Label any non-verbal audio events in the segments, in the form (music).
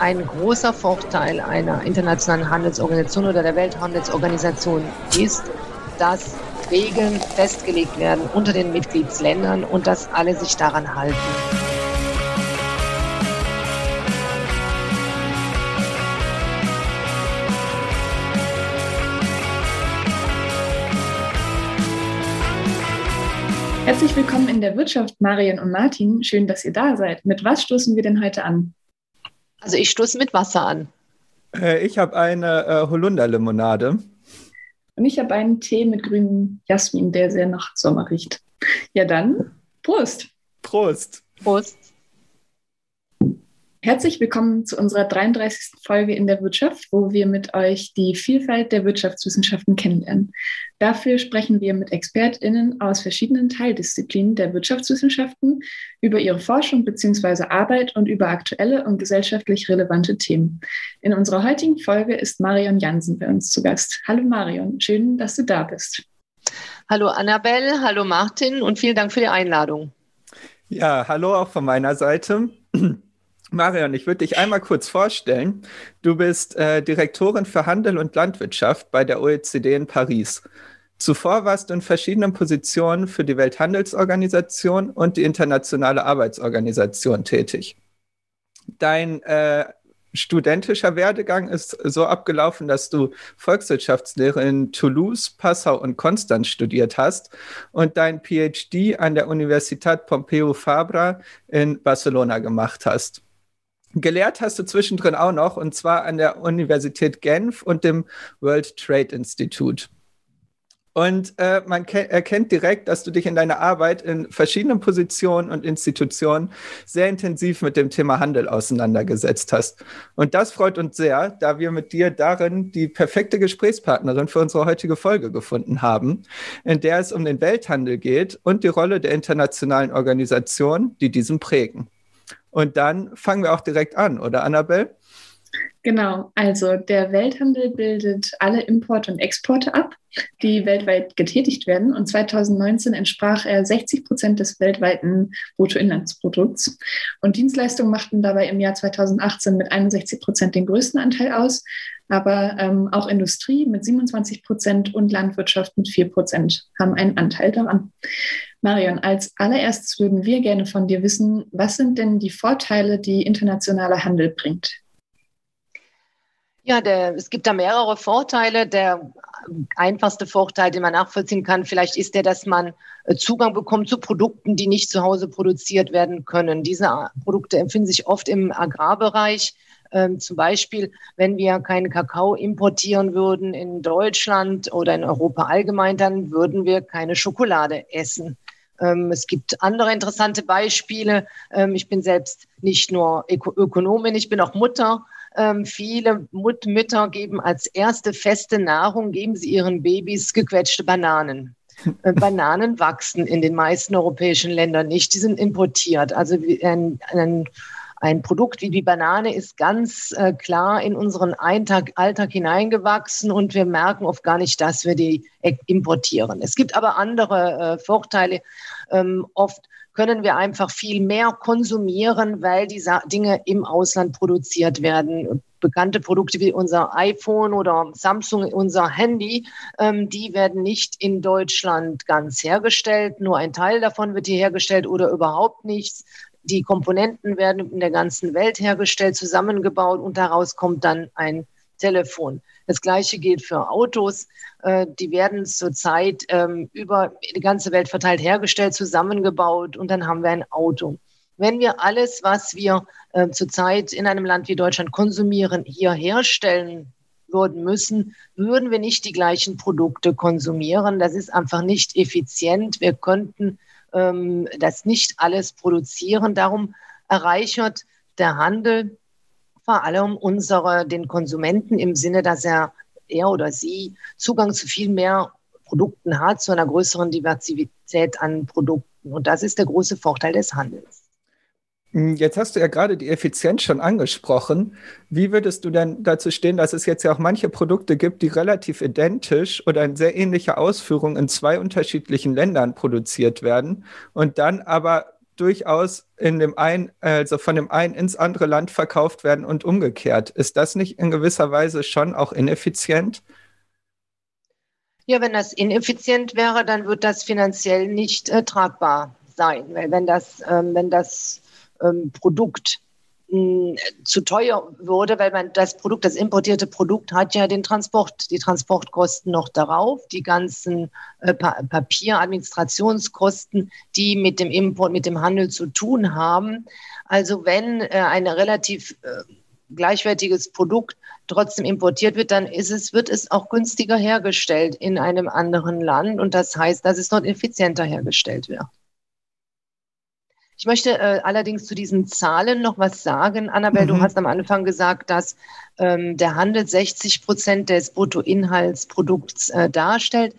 ein großer Vorteil einer internationalen Handelsorganisation oder der Welthandelsorganisation ist, dass Regeln festgelegt werden unter den Mitgliedsländern und dass alle sich daran halten. Herzlich willkommen in der Wirtschaft, Marion und Martin. Schön, dass ihr da seid. Mit was stoßen wir denn heute an? Also ich stoße mit Wasser an. Äh, ich habe eine äh, Holunderlimonade. Und ich habe einen Tee mit grünem Jasmin, der sehr nach Sommer riecht. Ja dann, Prost. Prost. Prost. Herzlich willkommen zu unserer 33. Folge in der Wirtschaft, wo wir mit euch die Vielfalt der Wirtschaftswissenschaften kennenlernen. Dafür sprechen wir mit ExpertInnen aus verschiedenen Teildisziplinen der Wirtschaftswissenschaften über ihre Forschung bzw. Arbeit und über aktuelle und gesellschaftlich relevante Themen. In unserer heutigen Folge ist Marion Jansen bei uns zu Gast. Hallo Marion, schön, dass du da bist. Hallo Annabelle, hallo Martin und vielen Dank für die Einladung. Ja, hallo auch von meiner Seite. Marion, ich würde dich einmal kurz vorstellen. Du bist äh, Direktorin für Handel und Landwirtschaft bei der OECD in Paris. Zuvor warst du in verschiedenen Positionen für die Welthandelsorganisation und die Internationale Arbeitsorganisation tätig. Dein äh, studentischer Werdegang ist so abgelaufen, dass du Volkswirtschaftslehre in Toulouse, Passau und Konstanz studiert hast und dein PhD an der Universität Pompeu Fabra in Barcelona gemacht hast. Gelehrt hast du zwischendrin auch noch, und zwar an der Universität Genf und dem World Trade Institute. Und äh, man erkennt direkt, dass du dich in deiner Arbeit in verschiedenen Positionen und Institutionen sehr intensiv mit dem Thema Handel auseinandergesetzt hast. Und das freut uns sehr, da wir mit dir darin die perfekte Gesprächspartnerin für unsere heutige Folge gefunden haben, in der es um den Welthandel geht und die Rolle der internationalen Organisationen, die diesen prägen. Und dann fangen wir auch direkt an, oder Annabelle? Genau, also der Welthandel bildet alle Importe und Exporte ab, die weltweit getätigt werden. Und 2019 entsprach er 60 Prozent des weltweiten Bruttoinlandsprodukts. Und Dienstleistungen machten dabei im Jahr 2018 mit 61 Prozent den größten Anteil aus. Aber ähm, auch Industrie mit 27 Prozent und Landwirtschaft mit 4 Prozent haben einen Anteil daran. Marion, als allererstes würden wir gerne von dir wissen, was sind denn die Vorteile, die internationaler Handel bringt? Ja, der, es gibt da mehrere Vorteile. Der einfachste Vorteil, den man nachvollziehen kann, vielleicht ist der, dass man äh, Zugang bekommt zu Produkten, die nicht zu Hause produziert werden können. Diese Produkte empfinden sich oft im Agrarbereich. Ähm, zum Beispiel, wenn wir keinen Kakao importieren würden in Deutschland oder in Europa allgemein, dann würden wir keine Schokolade essen. Ähm, es gibt andere interessante Beispiele. Ähm, ich bin selbst nicht nur Öko Ökonomin, ich bin auch Mutter. Ähm, viele Mut Mütter geben als erste feste Nahrung, geben sie ihren Babys gequetschte Bananen. (laughs) Äh, Bananen wachsen in den meisten europäischen Ländern nicht, die sind importiert. Also ein, ein ein Produkt wie die Banane ist ganz äh, klar in unseren Alltag, Alltag hineingewachsen und wir merken oft gar nicht, dass wir die äh, importieren. Es gibt aber andere äh, Vorteile. Ähm, oft können wir einfach viel mehr konsumieren, weil diese Dinge im Ausland produziert werden. Bekannte Produkte wie unser iPhone oder Samsung, unser Handy, ähm, die werden nicht in Deutschland ganz hergestellt. Nur ein Teil davon wird hier hergestellt oder überhaupt nichts. Die Komponenten werden in der ganzen Welt hergestellt, zusammengebaut und daraus kommt dann ein Telefon. Das gleiche gilt für Autos. Äh, die werden zurzeit ähm, über die ganze Welt verteilt hergestellt, zusammengebaut und dann haben wir ein Auto. Wenn wir alles, was wir äh, zurzeit in einem Land wie Deutschland konsumieren, hier herstellen würden müssen, würden wir nicht die gleichen Produkte konsumieren. Das ist einfach nicht effizient. Wir könnten ähm, das nicht alles produzieren. Darum erreichert der Handel vor allem unsere, den Konsumenten im Sinne, dass er, er oder sie Zugang zu viel mehr Produkten hat, zu einer größeren Diversität an Produkten. Und das ist der große Vorteil des Handels. Hm, jetzt hast du ja gerade die Effizienz schon angesprochen. Wie würdest du denn dazu stehen, dass es jetzt ja auch manche Produkte gibt, die relativ identisch oder in sehr ähnlicher Ausführung in zwei unterschiedlichen Ländern produziert werden und dann aber durchaus in dem einen, also von dem einen ins andere Land verkauft werden und umgekehrt. Ist das nicht in gewisser Weise schon auch ineffizient? Ja, wenn das ineffizient wäre, dann wird das finanziell nicht äh, tragbar sein. Weil wenn das, ähm, wenn das ähm, Produkt mh, zu teuer würde, weil man das Produkt, das importierte Produkt hat ja den Transport, die Transportkosten noch darauf, die ganzen äh, pa Papier, die mit dem Import, mit dem Handel zu tun haben. Also wenn äh, ein relativ äh, gleichwertiges Produkt trotzdem importiert wird, dann ist es, wird es auch günstiger hergestellt in einem anderen Land. Und das heißt, dass es dort effizienter hergestellt wird. Ich möchte äh, allerdings zu diesen Zahlen noch was sagen. Annabelle, mhm. du hast am Anfang gesagt, dass ähm, der Handel 60 Prozent des Bruttoinhaltsprodukts äh, darstellt.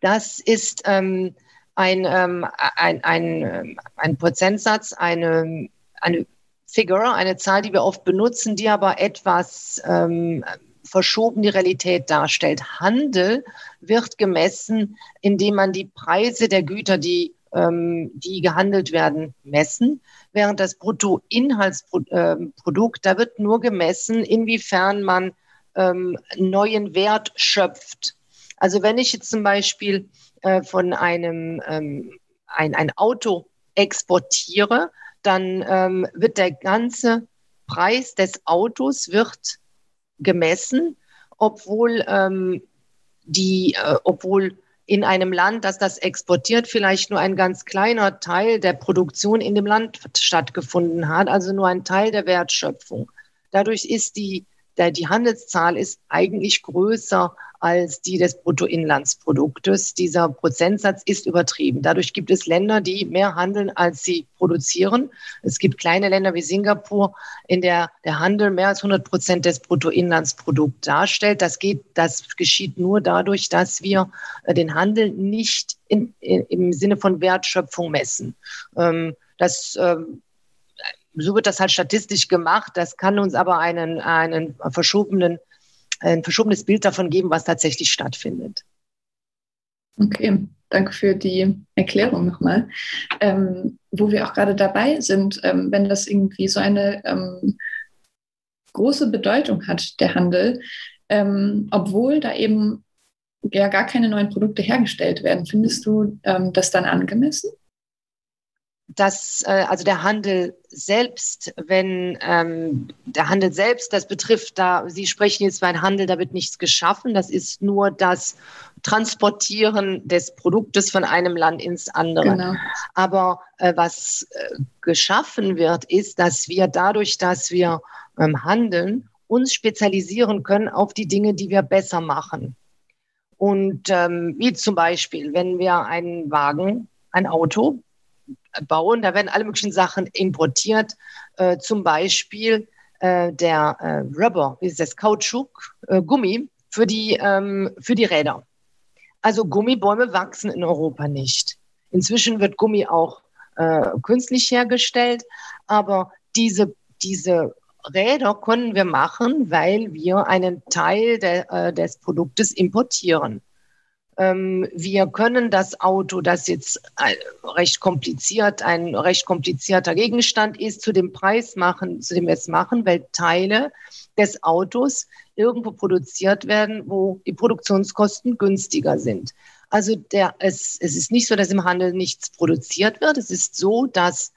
Das ist ähm, ein, ähm, ein, ein, ähm, ein Prozentsatz, eine, eine Figure, eine Zahl, die wir oft benutzen, die aber etwas ähm, verschoben die Realität darstellt. Handel wird gemessen, indem man die Preise der Güter, die, die gehandelt werden, messen, während das Bruttoinhaltsprodukt, da wird nur gemessen, inwiefern man ähm, neuen Wert schöpft. Also wenn ich jetzt zum Beispiel äh, von einem ähm, ein, ein Auto exportiere, dann ähm, wird der ganze Preis des Autos wird gemessen, obwohl ähm, die, äh, obwohl in einem Land, das das exportiert, vielleicht nur ein ganz kleiner Teil der Produktion in dem Land stattgefunden hat, also nur ein Teil der Wertschöpfung. Dadurch ist die, der, die Handelszahl ist eigentlich größer als die des Bruttoinlandsproduktes. Dieser Prozentsatz ist übertrieben. Dadurch gibt es Länder, die mehr handeln, als sie produzieren. Es gibt kleine Länder wie Singapur, in der der Handel mehr als 100 Prozent des Bruttoinlandsprodukts darstellt. Das geht, das geschieht nur dadurch, dass wir äh, den Handel nicht in, in, im Sinne von Wertschöpfung messen. Ähm, das ähm, so wird das halt statistisch gemacht. Das kann uns aber einen, einen verschobenen ein verschobenes Bild davon geben, was tatsächlich stattfindet. Okay, danke für die Erklärung nochmal. Ähm, wo wir auch gerade dabei sind, ähm, wenn das irgendwie so eine ähm, große Bedeutung hat, der Handel, ähm, obwohl da eben ja gar keine neuen Produkte hergestellt werden, findest du ähm, das dann angemessen? Dass äh, also der Handel selbst, wenn ähm, der Handel selbst, das betrifft da, Sie sprechen jetzt bei Handel, da wird nichts geschaffen, das ist nur das Transportieren des Produktes von einem Land ins andere. Genau. Aber äh, was äh, geschaffen wird, ist, dass wir dadurch, dass wir ähm, handeln, uns spezialisieren können auf die Dinge, die wir besser machen. Und ähm, wie zum Beispiel, wenn wir einen Wagen, ein Auto bauen. Da werden alle möglichen Sachen importiert, äh, zum Beispiel äh, der äh, Rubber, wie ist das, Kautschuk, äh, Gummi für die, ähm, für die Räder. Also Gummibäume wachsen in Europa nicht. Inzwischen wird Gummi auch äh, künstlich hergestellt, aber diese, diese Räder können wir machen, weil wir einen Teil de, äh, des Produktes importieren. Ähm, wir können das Auto, das jetzt recht kompliziert, ein recht komplizierter Gegenstand ist, zu dem Preis machen, zu dem wir es machen, weil Teile des Autos irgendwo produziert werden, wo die Produktionskosten günstiger sind. Also der, es, es ist nicht so, dass im Handel nichts produziert wird. Es ist so, dass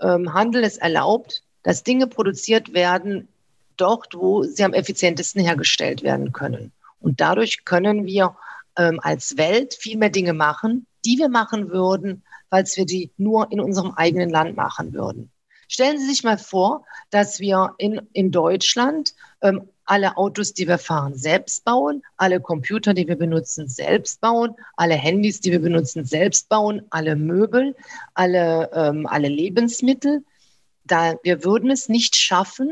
ähm, Handel es erlaubt, dass Dinge produziert werden dort, wo sie am effizientesten hergestellt werden können. Und dadurch können wir ähm, als Welt viel mehr Dinge machen, die wir machen würden, falls wir die nur in unserem eigenen Land machen würden. Stellen Sie sich mal vor, dass wir in, in Deutschland ähm, alle Autos, die wir fahren, selbst bauen, alle Computer, die wir benutzen, selbst bauen, alle Handys, die wir benutzen, selbst bauen, alle Möbel, alle, ähm, alle Lebensmittel. Da, wir würden es nicht schaffen,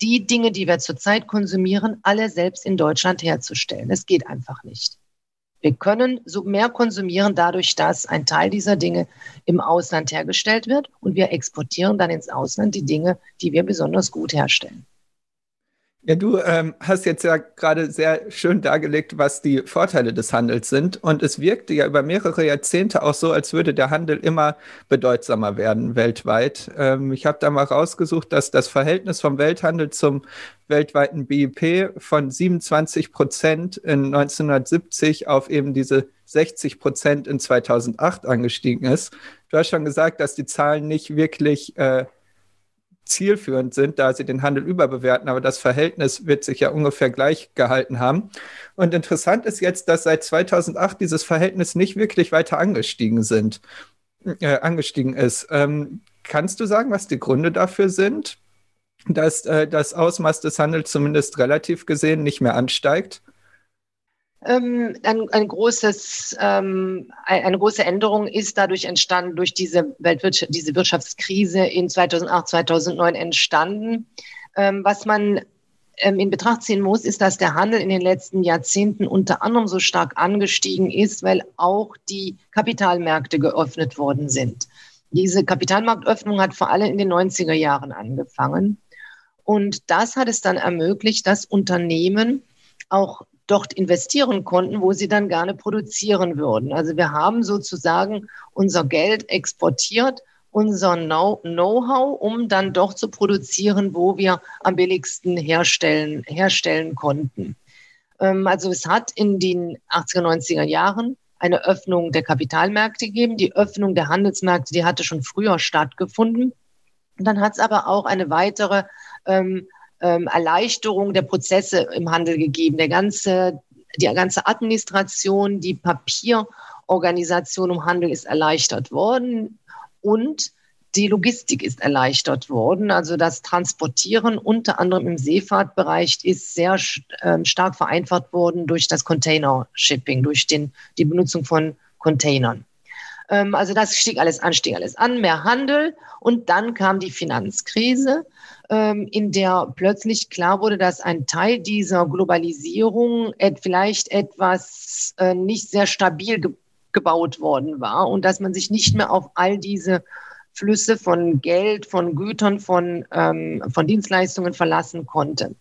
die Dinge, die wir zurzeit konsumieren, alle selbst in Deutschland herzustellen. Es geht einfach nicht. Wir können so mehr konsumieren dadurch, dass ein Teil dieser Dinge im Ausland hergestellt wird und wir exportieren dann ins Ausland die Dinge, die wir besonders gut herstellen. Ja, du ähm, hast jetzt ja gerade sehr schön dargelegt, was die Vorteile des Handels sind. Und es wirkte ja über mehrere Jahrzehnte auch so, als würde der Handel immer bedeutsamer werden weltweit. Ähm, ich habe da mal rausgesucht, dass das Verhältnis vom Welthandel zum weltweiten BIP von 27 Prozent in 1970 auf eben diese 60 Prozent in 2008 angestiegen ist. Du hast schon gesagt, dass die Zahlen nicht wirklich äh, zielführend sind, da sie den Handel überbewerten, aber das Verhältnis wird sich ja ungefähr gleich gehalten haben. Und interessant ist jetzt, dass seit 2008 dieses Verhältnis nicht wirklich weiter angestiegen sind, äh, angestiegen ist. Ähm, kannst du sagen, was die Gründe dafür sind, dass äh, das Ausmaß des Handels zumindest relativ gesehen nicht mehr ansteigt? Ähm, ein, ein großes, ähm, eine große Änderung ist dadurch entstanden, durch diese, Weltwirtschaft, diese Wirtschaftskrise in 2008, 2009 entstanden. Ähm, was man ähm, in Betracht ziehen muss, ist, dass der Handel in den letzten Jahrzehnten unter anderem so stark angestiegen ist, weil auch die Kapitalmärkte geöffnet worden sind. Diese Kapitalmarktöffnung hat vor allem in den 90er Jahren angefangen. Und das hat es dann ermöglicht, dass Unternehmen auch dort investieren konnten, wo sie dann gerne produzieren würden. Also wir haben sozusagen unser Geld exportiert, unser Know-how, um dann doch zu produzieren, wo wir am billigsten herstellen, herstellen konnten. Ähm, also es hat in den 80er, 90er Jahren eine Öffnung der Kapitalmärkte gegeben. Die Öffnung der Handelsmärkte, die hatte schon früher stattgefunden. Und dann hat es aber auch eine weitere ähm, ähm, Erleichterung der Prozesse im Handel gegeben. Der ganze, die ganze Administration, die Papierorganisation im Handel ist erleichtert worden und die Logistik ist erleichtert worden. Also das Transportieren unter anderem im Seefahrtbereich ist sehr äh, stark vereinfacht worden durch das Container-Shipping, durch den, die Benutzung von Containern. Ähm, also das stieg alles an, stieg alles an, mehr Handel. Und dann kam die Finanzkrise, ähm, in der plötzlich klar wurde, dass ein Teil dieser Globalisierung vielleicht etwas äh, nicht sehr stabil ge gebaut worden war und dass man sich nicht mehr auf all diese Flüsse von Geld, von Gütern, von, ähm, von Dienstleistungen verlassen konnte.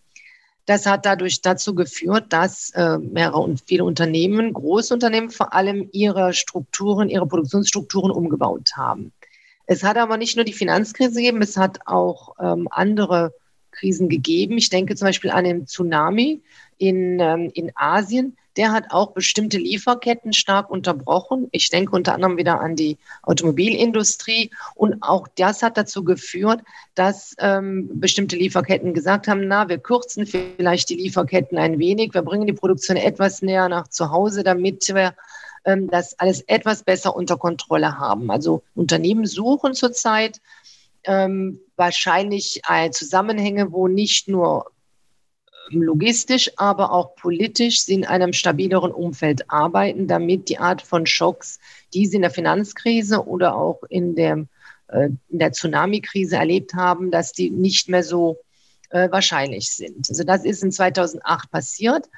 Das hat dadurch dazu geführt, dass äh, mehrere und viele Unternehmen, Großunternehmen vor allem, ihre Strukturen, ihre Produktionsstrukturen umgebaut haben. Es hat aber nicht nur die Finanzkrise gegeben, es hat auch ähm, andere Krisen gegeben. Ich denke zum Beispiel an den Tsunami in, ähm, in Asien, der hat auch bestimmte Lieferketten stark unterbrochen. Ich denke unter anderem wieder an die Automobilindustrie. Und auch das hat dazu geführt, dass ähm, bestimmte Lieferketten gesagt haben, na, wir kürzen vielleicht die Lieferketten ein wenig, wir bringen die Produktion etwas näher nach zu Hause, damit wir ähm, das alles etwas besser unter Kontrolle haben. Also Unternehmen suchen zurzeit ähm, wahrscheinlich äh, Zusammenhänge, wo nicht nur logistisch, aber auch politisch sie in einem stabileren Umfeld arbeiten, damit die Art von Schocks, die sie in der Finanzkrise oder auch in der, äh, der Tsunami-Krise erlebt haben, dass die nicht mehr so äh, wahrscheinlich sind. Also das ist in 2008 passiert.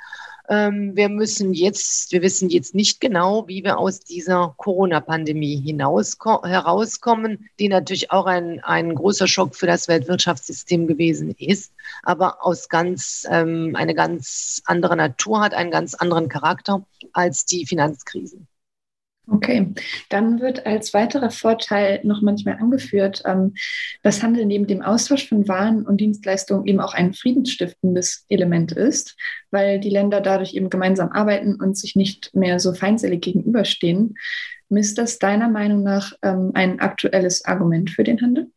Ähm, wir müssen jetzt, wir wissen jetzt nicht genau, wie wir aus dieser Corona-Pandemie herauskommen, die natürlich auch ein, ein großer Schock für das Weltwirtschaftssystem gewesen ist, aber aus ganz, ähm, eine ganz andere Natur hat, einen ganz anderen Charakter als die Finanzkrisen. Okay, dann wird als weiterer Vorteil noch manchmal angeführt, ähm, dass Handel neben dem Austausch von Waren und Dienstleistungen eben auch ein friedensstiftendes Element ist, weil die Länder dadurch eben gemeinsam arbeiten und sich nicht mehr so feindselig gegenüberstehen. Ist das deiner Meinung nach ähm, ein aktuelles Argument für den Handel?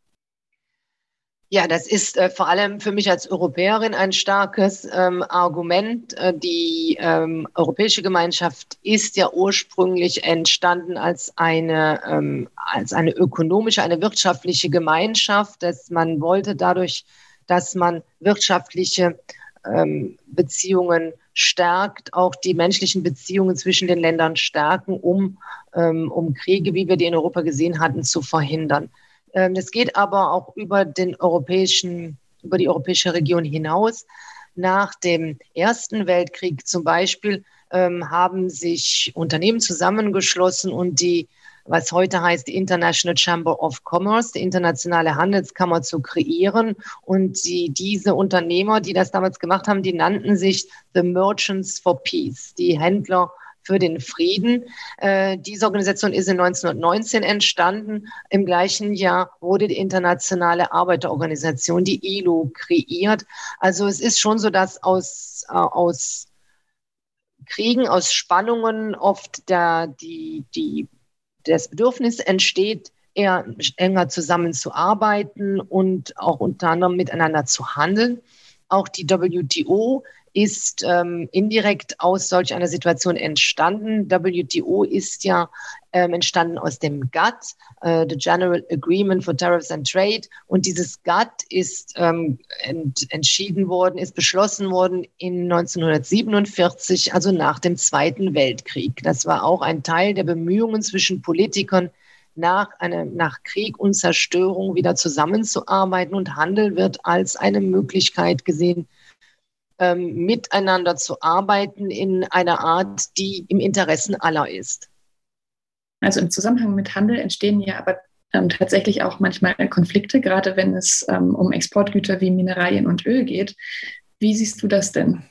Ja, das ist äh, vor allem für mich als Europäerin ein starkes ähm, Argument. Äh, die ähm, Europäische Gemeinschaft ist ja ursprünglich entstanden als eine, ähm, als eine ökonomische, eine wirtschaftliche Gemeinschaft. Dass man wollte dadurch, dass man wirtschaftliche ähm, Beziehungen stärkt, auch die menschlichen Beziehungen zwischen den Ländern stärken, um, ähm, um Kriege, wie wir die in Europa gesehen hatten, zu verhindern. Ähm, das geht aber auch über den europäischen, über die europäische Region hinaus. Nach dem Ersten Weltkrieg zum Beispiel ähm, haben sich Unternehmen zusammengeschlossen und die was heute heißt die International Chamber of Commerce, die internationale Handelskammer zu kreieren. Und die, diese Unternehmer, die das damals gemacht haben, die nannten sich The Merchants for Peace, die Händler für den Frieden. Äh, diese Organisation ist in 1919 entstanden. Im gleichen Jahr wurde die Internationale Arbeiterorganisation, die ILO, kreiert. Also es ist schon so, dass aus, äh, aus Kriegen, aus Spannungen oft der, die, die, das Bedürfnis entsteht, eher enger zusammenzuarbeiten und auch unter anderem miteinander zu handeln. Auch die WTO ist ähm, indirekt aus solch einer Situation entstanden. WTO ist ja ähm, entstanden aus dem GATT, äh, the General Agreement for Tariffs and Trade. Und dieses GATT ist ähm, ent entschieden worden, ist beschlossen worden in 1947, also nach dem Zweiten Weltkrieg. Das war auch ein Teil der Bemühungen zwischen Politikern, nach, einem, nach Krieg und Zerstörung wieder zusammenzuarbeiten und Handel wird als eine Möglichkeit gesehen, ähm, miteinander zu arbeiten in einer Art, die im Interessen aller ist. Also im Zusammenhang mit Handel entstehen ja aber ähm, tatsächlich auch manchmal Konflikte, gerade wenn es ähm, um Exportgüter wie Mineralien und Öl geht. Wie siehst du das denn?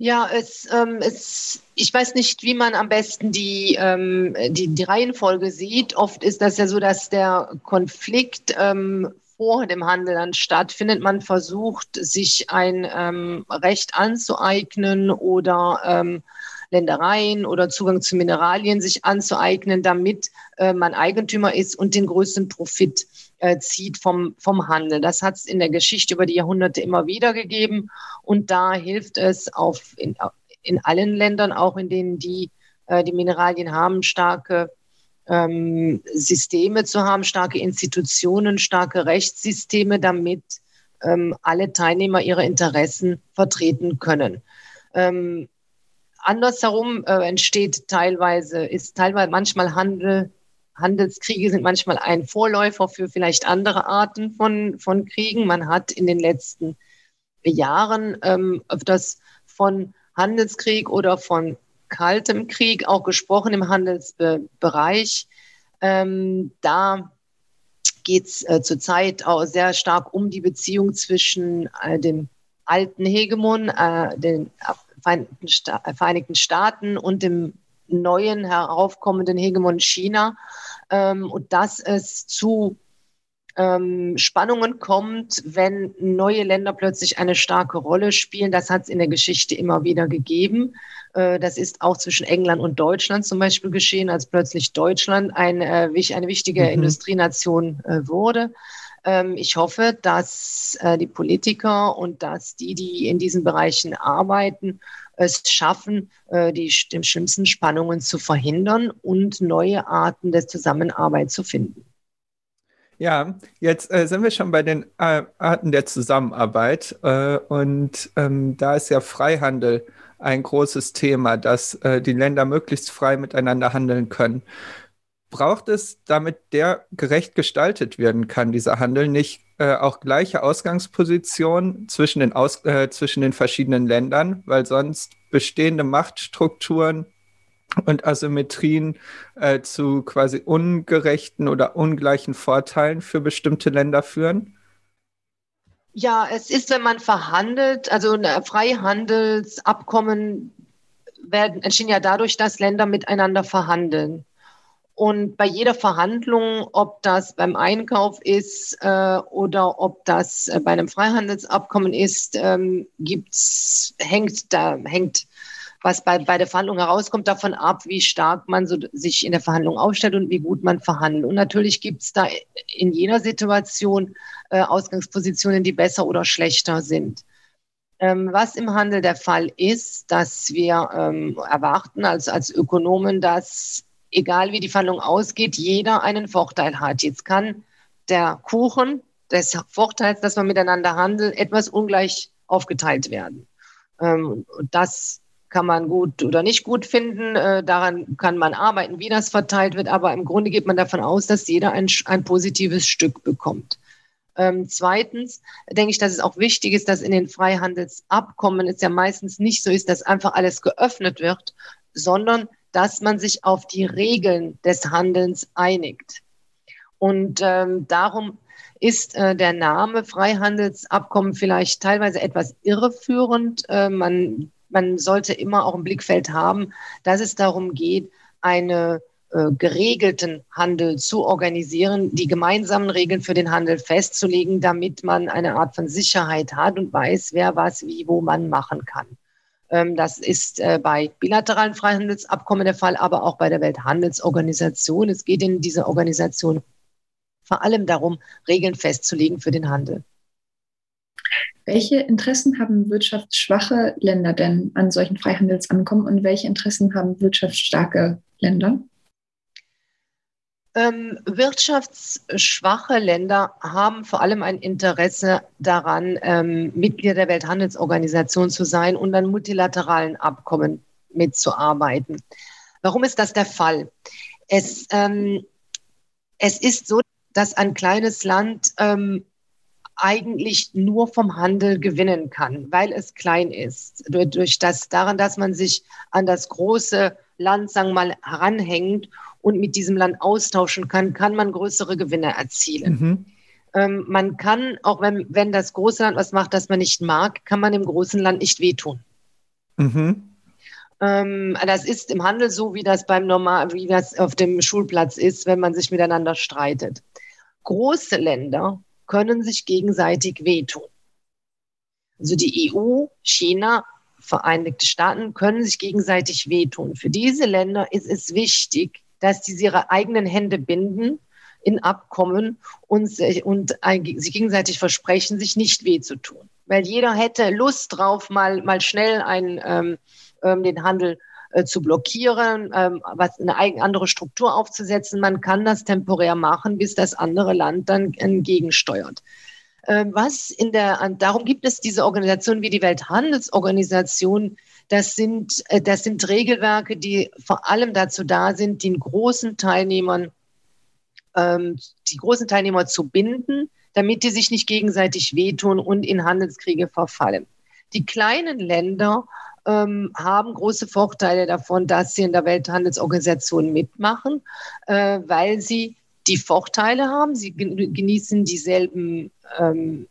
Ja, es, ähm, es, ich weiß nicht, wie man am besten die, ähm, die, die Reihenfolge sieht. Oft ist das ja so, dass der Konflikt ähm, vor dem Handel dann stattfindet. Man versucht, sich ein ähm, Recht anzueignen oder ähm, Ländereien oder Zugang zu Mineralien sich anzueignen, damit äh, man Eigentümer ist und den größten Profit äh, zieht vom, vom Handel. Das hat es in der Geschichte über die Jahrhunderte immer wieder gegeben und da hilft es auf in, in allen Ländern, auch in denen die äh, die Mineralien haben, starke ähm, Systeme zu haben, starke Institutionen, starke Rechtssysteme, damit ähm, alle Teilnehmer ihre Interessen vertreten können. Ähm, andersherum äh, entsteht teilweise, ist teilweise manchmal Handel, Handelskriege sind manchmal ein Vorläufer für vielleicht andere Arten von, von Kriegen. Man hat in den letzten Jahren ähm, öfters von Handelskrieg oder von Kaltem Krieg auch gesprochen im Handelsbereich. Ähm, da geht es äh, zurzeit auch sehr stark um die Beziehung zwischen äh, dem alten Hegemon, äh, den Vereinigten, Sta Vereinigten, Staaten und dem neuen heraufkommenden Hegemon China. Ähm, und dass es zu ähm, Spannungen kommt, wenn neue Länder plötzlich eine starke Rolle spielen. Das hat es in der Geschichte immer wieder gegeben. Äh, das ist auch zwischen England und Deutschland zum Beispiel geschehen, als plötzlich Deutschland ein, äh, eine wichtige mhm. Industrienation äh, wurde. Ähm, ich hoffe, dass die Politiker und dass die, die in diesen Bereichen arbeiten, es schaffen, die, die schlimmsten Spannungen zu verhindern und neue Arten der Zusammenarbeit zu finden. Ja, jetzt äh, sind wir schon bei den äh, Arten der Zusammenarbeit äh, und ähm, da ist ja Freihandel ein großes Thema, dass äh, die Länder möglichst frei miteinander handeln können. Braucht es, damit der gerecht gestaltet werden kann, dieser Handel, nicht äh, auch gleiche Ausgangspositionen zwischen den, Aus zwischen den verschiedenen Ländern, weil sonst bestehende Machtstrukturen und Asymmetrien äh, zu quasi ungerechten oder ungleichen Vorteilen für bestimmte Länder führen? Ja, es ist, wenn man verhandelt, also Freihandelsabkommen werden, entstehen ja dadurch, dass Länder miteinander verhandeln. Und bei jeder Verhandlung, ob das beim Einkauf ist äh, oder ob das äh, bei einem Freihandelsabkommen ist, ähm, gibt's, hängt da, hängt was bei, bei der Verhandlung herauskommt, davon ab, wie stark man so sich in der Verhandlung aufstellt und wie gut man verhandelt. Und natürlich gibt es da in jeder Situation äh, Ausgangspositionen, die besser oder schlechter sind. Ähm, was im Handel der Fall ist, dass wir ähm, erwarten als, als Ökonomen, dass egal wie die Verhandlung ausgeht, jeder einen Vorteil hat. Jetzt kann der Kuchen des Vorteils, dass man miteinander handelt, etwas ungleich aufgeteilt werden. Ähm, und das kann man gut oder nicht gut finden. Äh, daran kann man arbeiten, wie das verteilt wird. Aber im Grunde geht man davon aus, dass jeder ein, ein positives Stück bekommt. Ähm, zweitens denke ich, dass es auch wichtig ist, dass in den Freihandelsabkommen es ja meistens nicht so ist, dass einfach alles geöffnet wird, sondern dass man sich auf die Regeln des Handelns einigt. Und ähm, darum ist äh, der Name Freihandelsabkommen vielleicht teilweise etwas irreführend. Äh, man, man sollte immer auch im Blickfeld haben, dass es darum geht, einen äh, geregelten Handel zu organisieren, die gemeinsamen Regeln für den Handel festzulegen, damit man eine Art von Sicherheit hat und weiß, wer was wie wo man machen kann. Ähm, das ist äh, bei bilateralen Freihandelsabkommen der Fall, aber auch bei der Welthandelsorganisation. Es geht in dieser Organisation vor allem darum, Regeln festzulegen für den Handel. Welche Interessen haben wirtschaftsschwache Länder denn an solchen Freihandelsankommen und welche Interessen haben wirtschaftsstarke Länder? Ähm, wirtschaftsschwache Länder haben vor allem ein Interesse daran, ähm, Mitglieder der Welthandelsorganisation zu sein und an multilateralen Abkommen mitzuarbeiten. Warum ist das der Fall? Es, ähm, es ist so, dass ein kleines Land ähm, eigentlich nur vom Handel gewinnen kann, weil es klein ist. Durch, das, daran, dass man sich an das große Land, sagen wir mal, heranhängt und mit diesem Land austauschen kann, kann man größere Gewinne erzielen. Mhm. Ähm, man kann, auch wenn, wenn das große Land was macht, das man nicht mag, kann man dem großen Land nicht wehtun. Mhm. Ähm, das ist im Handel so, wie das beim Normal, wie das auf dem Schulplatz ist, wenn man sich miteinander streitet große Länder können sich gegenseitig wehtun. Also die EU, China, Vereinigte Staaten können sich gegenseitig wehtun. Für diese Länder ist es wichtig, dass sie ihre eigenen Hände binden in Abkommen und, und sich gegenseitig versprechen, sich nicht weh zu tun. Weil jeder hätte Lust drauf, mal, mal schnell einen, ähm, ähm den Handel äh, zu blockieren, ähm, was eine eigen, andere Struktur aufzusetzen. Man kann das temporär machen, bis das andere Land dann entgegensteuert. Ähm, was in der, darum gibt es diese Organisationen wie die Welthandelsorganisation. Das sind, äh, das sind Regelwerke, die vor allem dazu da sind, den großen Teilnehmern, ähm, die großen Teilnehmer zu binden, damit die sich nicht gegenseitig wehtun und in Handelskriege verfallen. Die kleinen Länder ähm, haben große Vorteile davon, dass sie in der Welthandelsorganisation mitmachen, äh, weil sie die Vorteile haben. Sie genießen dieselben, ähm,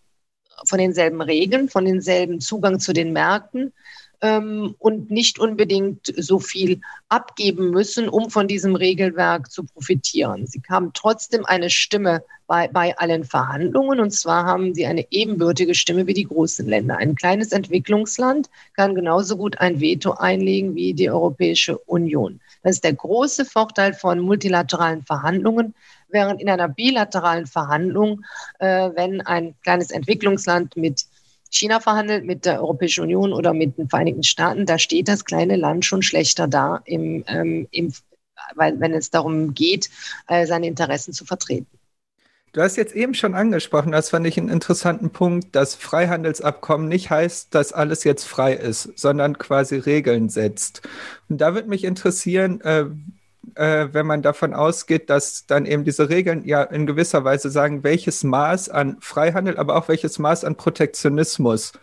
von denselben Regeln, von denselben Zugang zu den Märkten ähm, und nicht unbedingt so viel abgeben müssen, um von diesem Regelwerk zu profitieren. Sie haben trotzdem eine Stimme bei, bei allen Verhandlungen und zwar haben sie eine ebenbürtige Stimme wie die großen Länder. Ein kleines Entwicklungsland kann genauso gut ein Veto einlegen wie die Europäische Union. Das ist der große Vorteil von multilateralen Verhandlungen, während in einer bilateralen Verhandlung, äh, wenn ein kleines Entwicklungsland mit China verhandelt mit der Europäischen Union oder mit den Vereinigten Staaten, da steht das kleine Land schon schlechter da, im, ähm, im, weil, wenn es darum geht, äh, seine Interessen zu vertreten. Du hast jetzt eben schon angesprochen, das fand ich einen interessanten Punkt, dass Freihandelsabkommen nicht heißt, dass alles jetzt frei ist, sondern quasi Regeln setzt. Und da würde mich interessieren, äh, äh, wenn man davon ausgeht, dass dann eben diese Regeln ja in gewisser Weise sagen, welches Maß an Freihandel, aber auch welches Maß an Protektionismus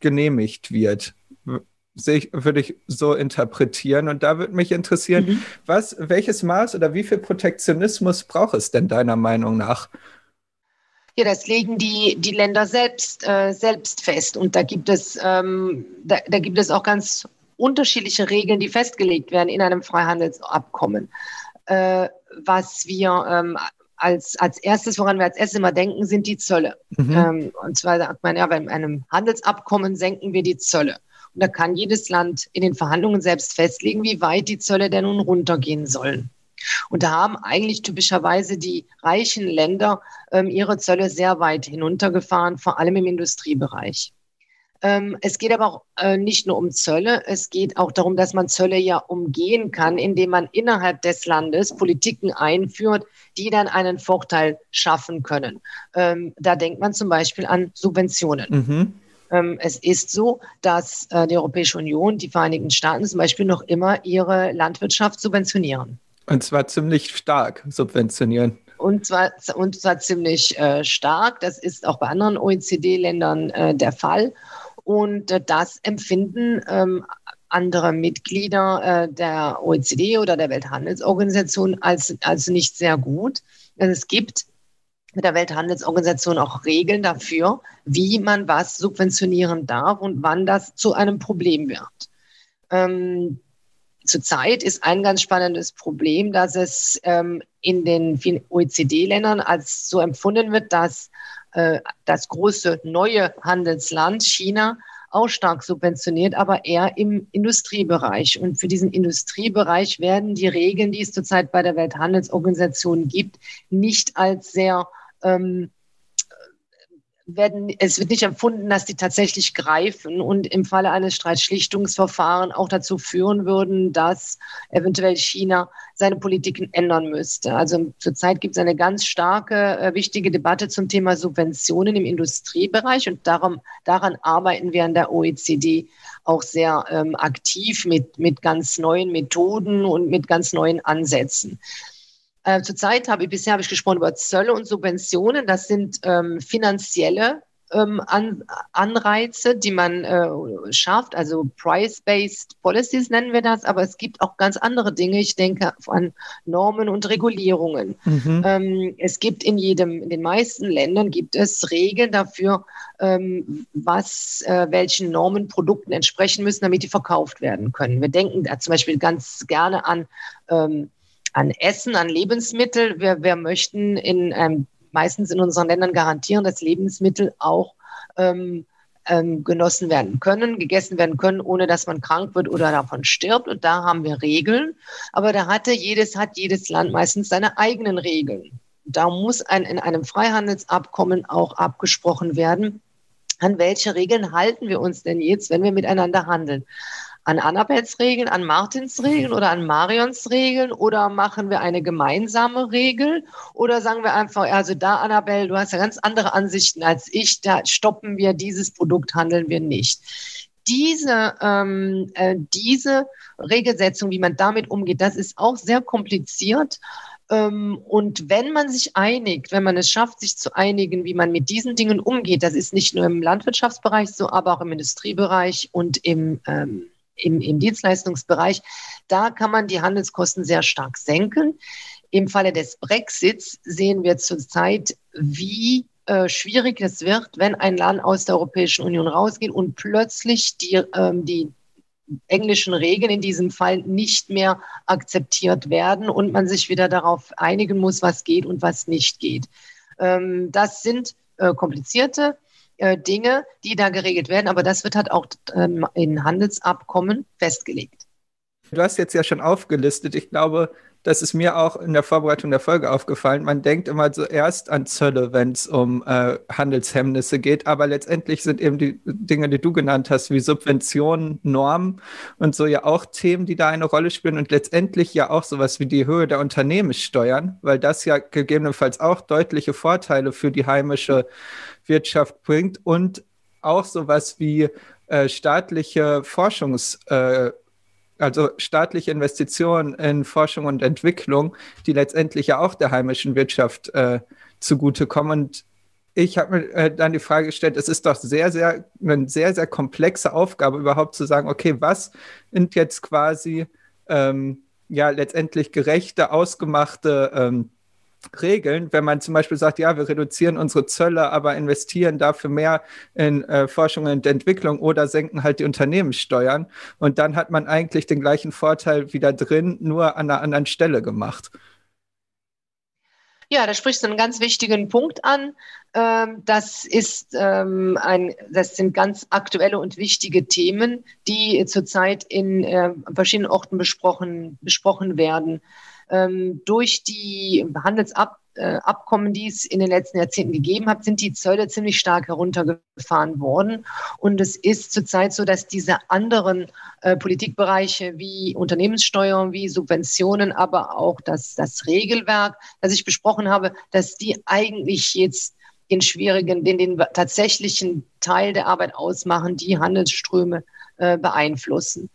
genehmigt wird. Ich, würde ich so interpretieren. Und da würde mich interessieren, mhm. was, welches Maß oder wie viel Protektionismus braucht es denn deiner Meinung nach? Ja, das legen die, die Länder selbst, äh, selbst fest. Und da gibt es, ähm, da, da gibt es auch ganz unterschiedliche Regeln, die festgelegt werden in einem Freihandelsabkommen. Äh, was wir ähm, als, als erstes, woran wir als erstes immer denken, sind die Zölle. Mhm. Ähm, und zwar sagt man ja, bei einem Handelsabkommen senken wir die Zölle. Und da kann jedes Land in den Verhandlungen selbst festlegen, wie weit die Zölle denn nun runtergehen sollen. Und da haben eigentlich typischerweise die reichen Länder ähm, ihre Zölle sehr weit hinuntergefahren, vor allem im Industriebereich. Ähm, es geht aber auch äh, nicht nur um Zölle, es geht auch darum, dass man Zölle ja umgehen kann, indem man innerhalb des Landes Politiken einführt, die dann einen Vorteil schaffen können. Ähm, da denkt man zum Beispiel an Subventionen. Mhm. Ähm, es ist so, dass äh, die Europäische Union, die Vereinigten Staaten zum Beispiel noch immer ihre Landwirtschaft subventionieren. Und zwar ziemlich stark subventionieren. Und zwar, und zwar ziemlich äh, stark. Das ist auch bei anderen OECD-Ländern äh, der Fall. Und äh, das empfinden ähm, andere Mitglieder äh, der OECD oder der Welthandelsorganisation als, als nicht sehr gut. Es gibt mit der Welthandelsorganisation auch Regeln dafür, wie man was subventionieren darf und wann das zu einem Problem wird. Ähm, Zurzeit ist ein ganz spannendes Problem, dass es ähm, in den OECD-Ländern als so empfunden wird, dass äh, das große neue Handelsland China auch stark subventioniert, aber eher im Industriebereich. Und für diesen Industriebereich werden die Regeln, die es zurzeit bei der Welthandelsorganisation gibt, nicht als sehr ähm, werden, es wird nicht empfunden, dass die tatsächlich greifen und im Falle eines Streitschlichtungsverfahrens auch dazu führen würden, dass eventuell China seine Politiken ändern müsste. Also zurzeit gibt es eine ganz starke, äh, wichtige Debatte zum Thema Subventionen im Industriebereich und darum, daran arbeiten wir an der OECD auch sehr ähm, aktiv mit, mit ganz neuen Methoden und mit ganz neuen Ansätzen. Äh, zurzeit habe ich bisher habe ich gesprochen über Zölle und Subventionen. Das sind ähm, finanzielle ähm, An Anreize, die man äh, schafft, also Price-Based Policies nennen wir das, aber es gibt auch ganz andere Dinge. Ich denke an Normen und Regulierungen. Mhm. Ähm, es gibt in jedem, in den meisten Ländern gibt es Regeln dafür, ähm, was äh, welchen Normen Produkten entsprechen müssen, damit die verkauft werden können. Wir denken da zum Beispiel ganz gerne an ähm, an Essen, an Lebensmittel. Wir, wir möchten in, ähm, meistens in unseren Ländern garantieren, dass Lebensmittel auch ähm, ähm, genossen werden können, gegessen werden können, ohne dass man krank wird oder davon stirbt. Und da haben wir Regeln. Aber da hatte jedes, hat jedes Land meistens seine eigenen Regeln. Da muss ein, in einem Freihandelsabkommen auch abgesprochen werden, an welche Regeln halten wir uns denn jetzt, wenn wir miteinander handeln? An Annabels Regeln, an Martins Regeln oder an Marions Regeln oder machen wir eine gemeinsame Regel oder sagen wir einfach, also da Annabelle, du hast ja ganz andere Ansichten als ich, da stoppen wir dieses Produkt, handeln wir nicht. Diese, ähm, äh, diese Regelsetzung, wie man damit umgeht, das ist auch sehr kompliziert. Ähm, und wenn man sich einigt, wenn man es schafft, sich zu einigen, wie man mit diesen Dingen umgeht, das ist nicht nur im Landwirtschaftsbereich so, aber auch im Industriebereich und im ähm, im, im Dienstleistungsbereich, da kann man die Handelskosten sehr stark senken. Im Falle des Brexits sehen wir zurzeit, wie äh, schwierig es wird, wenn ein Land aus der Europäischen Union rausgeht und plötzlich die, ähm, die englischen Regeln in diesem Fall nicht mehr akzeptiert werden und man sich wieder darauf einigen muss, was geht und was nicht geht. Ähm, das sind äh, komplizierte äh, Dinge, die da geregelt werden, aber das wird halt auch ähm, in Handelsabkommen festgelegt. Du hast jetzt ja schon aufgelistet. Ich glaube, das ist mir auch in der Vorbereitung der Folge aufgefallen. Man denkt immer zuerst an Zölle, wenn es um äh, Handelshemmnisse geht, aber letztendlich sind eben die Dinge, die du genannt hast, wie Subventionen, Normen und so ja auch Themen, die da eine Rolle spielen und letztendlich ja auch sowas wie die Höhe der Unternehmenssteuern, weil das ja gegebenenfalls auch deutliche Vorteile für die heimische Wirtschaft bringt und auch sowas wie äh, staatliche Forschungs- äh, also staatliche Investitionen in Forschung und Entwicklung, die letztendlich ja auch der heimischen Wirtschaft äh, zugutekommen. Und ich habe mir äh, dann die Frage gestellt, es ist doch sehr, sehr, eine sehr, sehr komplexe Aufgabe, überhaupt zu sagen, okay, was sind jetzt quasi ähm, ja letztendlich gerechte, ausgemachte ähm, Regeln, wenn man zum Beispiel sagt, ja, wir reduzieren unsere Zölle, aber investieren dafür mehr in äh, Forschung und Entwicklung oder senken halt die Unternehmenssteuern. Und dann hat man eigentlich den gleichen Vorteil wieder drin, nur an einer anderen Stelle gemacht. Ja, da sprichst du einen ganz wichtigen Punkt an. Ähm, das, ist, ähm, ein, das sind ganz aktuelle und wichtige Themen, die zurzeit in äh, verschiedenen Orten besprochen, besprochen werden ähm, durch die Handelsabkommen, die es in den letzten Jahrzehnten gegeben hat, sind die Zölle ziemlich stark heruntergefahren worden. Und es ist zurzeit so, dass diese anderen äh, Politikbereiche wie Unternehmenssteuern, wie Subventionen, aber auch das, das Regelwerk, das ich besprochen habe, dass die eigentlich jetzt den schwierigen, den, den tatsächlichen Teil der Arbeit ausmachen, die Handelsströme äh, beeinflussen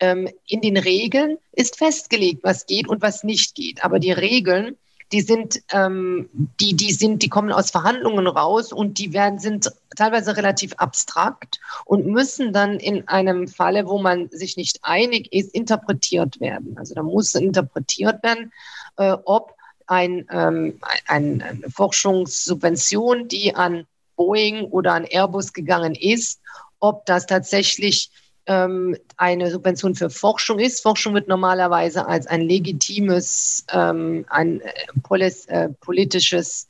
ähm, in den Regeln ist festgelegt, was geht und was nicht geht. Aber die Regeln die sind, ähm, die, die sind, die kommen aus Verhandlungen raus und die werden, sind teilweise relativ abstrakt und müssen dann in einem Falle, wo man sich nicht einig ist, interpretiert werden. Also da muss interpretiert werden, äh, ob ein, ähm, ein, eine Forschungssubvention, die an Boeing oder an Airbus gegangen ist, ob das tatsächlich ähm, eine Subvention für Forschung ist. Forschung wird normalerweise als ein legitimes, ähm, ein äh, polis, äh, politisches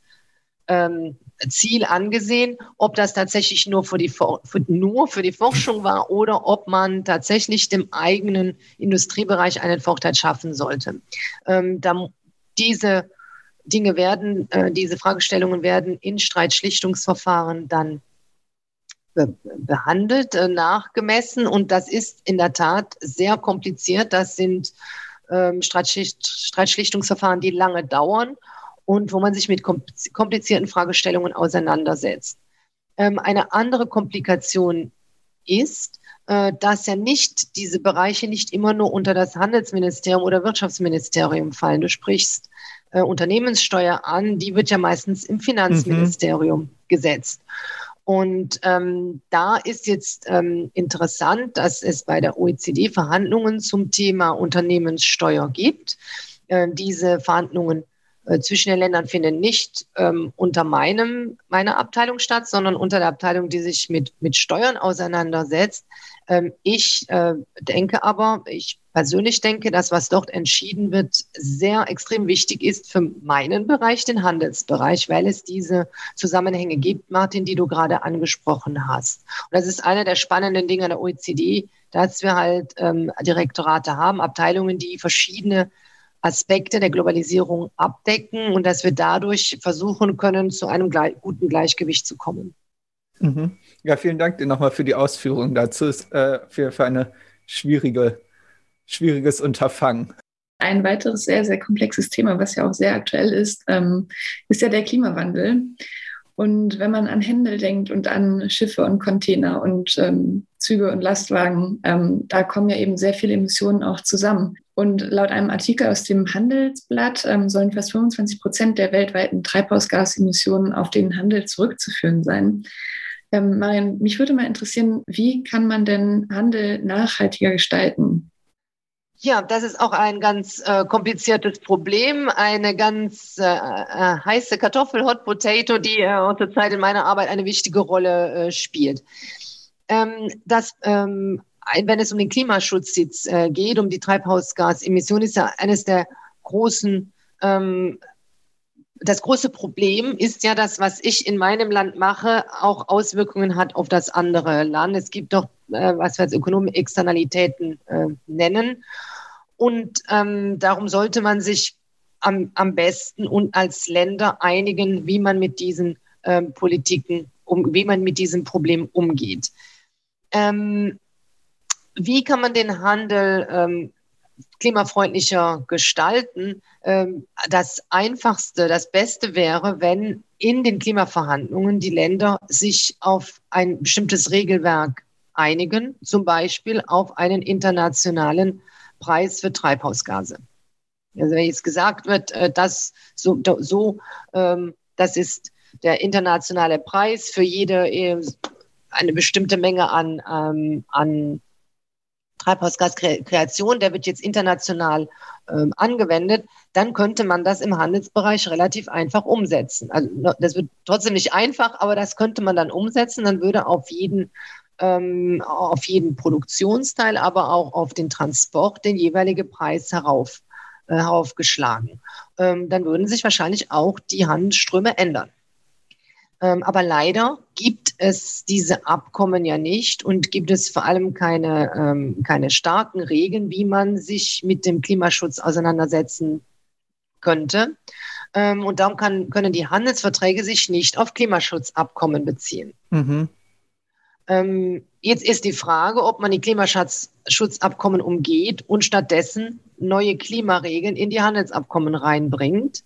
ähm, Ziel angesehen, ob das tatsächlich nur für, die, für, nur für die Forschung war oder ob man tatsächlich dem eigenen Industriebereich einen Vorteil schaffen sollte. Ähm, da, diese Dinge werden, äh, diese Fragestellungen werden in Streitschlichtungsverfahren dann behandelt, äh, nachgemessen. Und das ist in der Tat sehr kompliziert. Das sind ähm, Streitschlichtungsverfahren, die lange dauern und wo man sich mit komplizierten Fragestellungen auseinandersetzt. Ähm, eine andere Komplikation ist, äh, dass ja nicht diese Bereiche nicht immer nur unter das Handelsministerium oder Wirtschaftsministerium fallen. Du sprichst äh, Unternehmenssteuer an, die wird ja meistens im Finanzministerium mhm. gesetzt. Und ähm, da ist jetzt ähm, interessant, dass es bei der OECD Verhandlungen zum Thema Unternehmenssteuer gibt. Äh, diese Verhandlungen äh, zwischen den Ländern finden nicht ähm, unter meinem, meiner Abteilung statt, sondern unter der Abteilung, die sich mit, mit Steuern auseinandersetzt. Ähm, ich äh, denke aber, ich persönlich denke, dass was dort entschieden wird, sehr extrem wichtig ist für meinen Bereich, den Handelsbereich, weil es diese Zusammenhänge gibt, Martin, die du gerade angesprochen hast. Und das ist einer der spannenden Dinge der OECD, dass wir halt ähm, Direktorate haben, Abteilungen, die verschiedene Aspekte der Globalisierung abdecken und dass wir dadurch versuchen können, zu einem guten Gleichgewicht zu kommen. Mhm. Ja, vielen Dank dir nochmal für die Ausführungen dazu. Ist, äh, für, für eine schwierige, schwieriges Unterfangen. Ein weiteres sehr, sehr komplexes Thema, was ja auch sehr aktuell ist, ähm, ist ja der Klimawandel. Und wenn man an Händel denkt und an Schiffe und Container und ähm, Züge und Lastwagen, ähm, da kommen ja eben sehr viele Emissionen auch zusammen. Und laut einem Artikel aus dem Handelsblatt ähm, sollen fast 25 Prozent der weltweiten Treibhausgasemissionen auf den Handel zurückzuführen sein. Ähm, Marian, mich würde mal interessieren, wie kann man denn Handel nachhaltiger gestalten? Ja, das ist auch ein ganz äh, kompliziertes Problem. Eine ganz äh, äh, heiße Kartoffel, Hot Potato, die äh, zurzeit in meiner Arbeit eine wichtige Rolle äh, spielt. Ähm, das, ähm, wenn es um den Klimaschutz jetzt, äh, geht, um die Treibhausgasemissionen, ist ja eines der großen ähm, das große Problem ist ja, dass was ich in meinem Land mache, auch Auswirkungen hat auf das andere Land. Es gibt doch, äh, was wir als Ökonomen Externalitäten äh, nennen. Und ähm, darum sollte man sich am, am besten und als Länder einigen, wie man mit diesen ähm, Politiken, um, wie man mit diesem Problem umgeht. Ähm, wie kann man den Handel ähm, klimafreundlicher gestalten? Ähm, das Einfachste, das Beste wäre, wenn in den Klimaverhandlungen die Länder sich auf ein bestimmtes Regelwerk einigen, zum Beispiel auf einen internationalen Preis für Treibhausgase. Also wenn jetzt gesagt wird, äh, dass so, so ähm, das ist der internationale Preis für jede äh, eine bestimmte Menge an, ähm, an Treibhausgaskreation, der wird jetzt international ähm, angewendet, dann könnte man das im Handelsbereich relativ einfach umsetzen. Also das wird trotzdem nicht einfach, aber das könnte man dann umsetzen. Dann würde auf jeden ähm, auf jeden Produktionsteil, aber auch auf den Transport den jeweiligen Preis herauf, äh, heraufgeschlagen. Ähm, dann würden sich wahrscheinlich auch die Handelsströme ändern. Ähm, aber leider gibt es diese Abkommen ja nicht und gibt es vor allem keine, ähm, keine starken Regeln, wie man sich mit dem Klimaschutz auseinandersetzen könnte. Ähm, und darum kann, können die Handelsverträge sich nicht auf Klimaschutzabkommen beziehen. Mhm. Ähm, jetzt ist die Frage, ob man die Klimaschutzabkommen umgeht und stattdessen neue Klimaregeln in die Handelsabkommen reinbringt.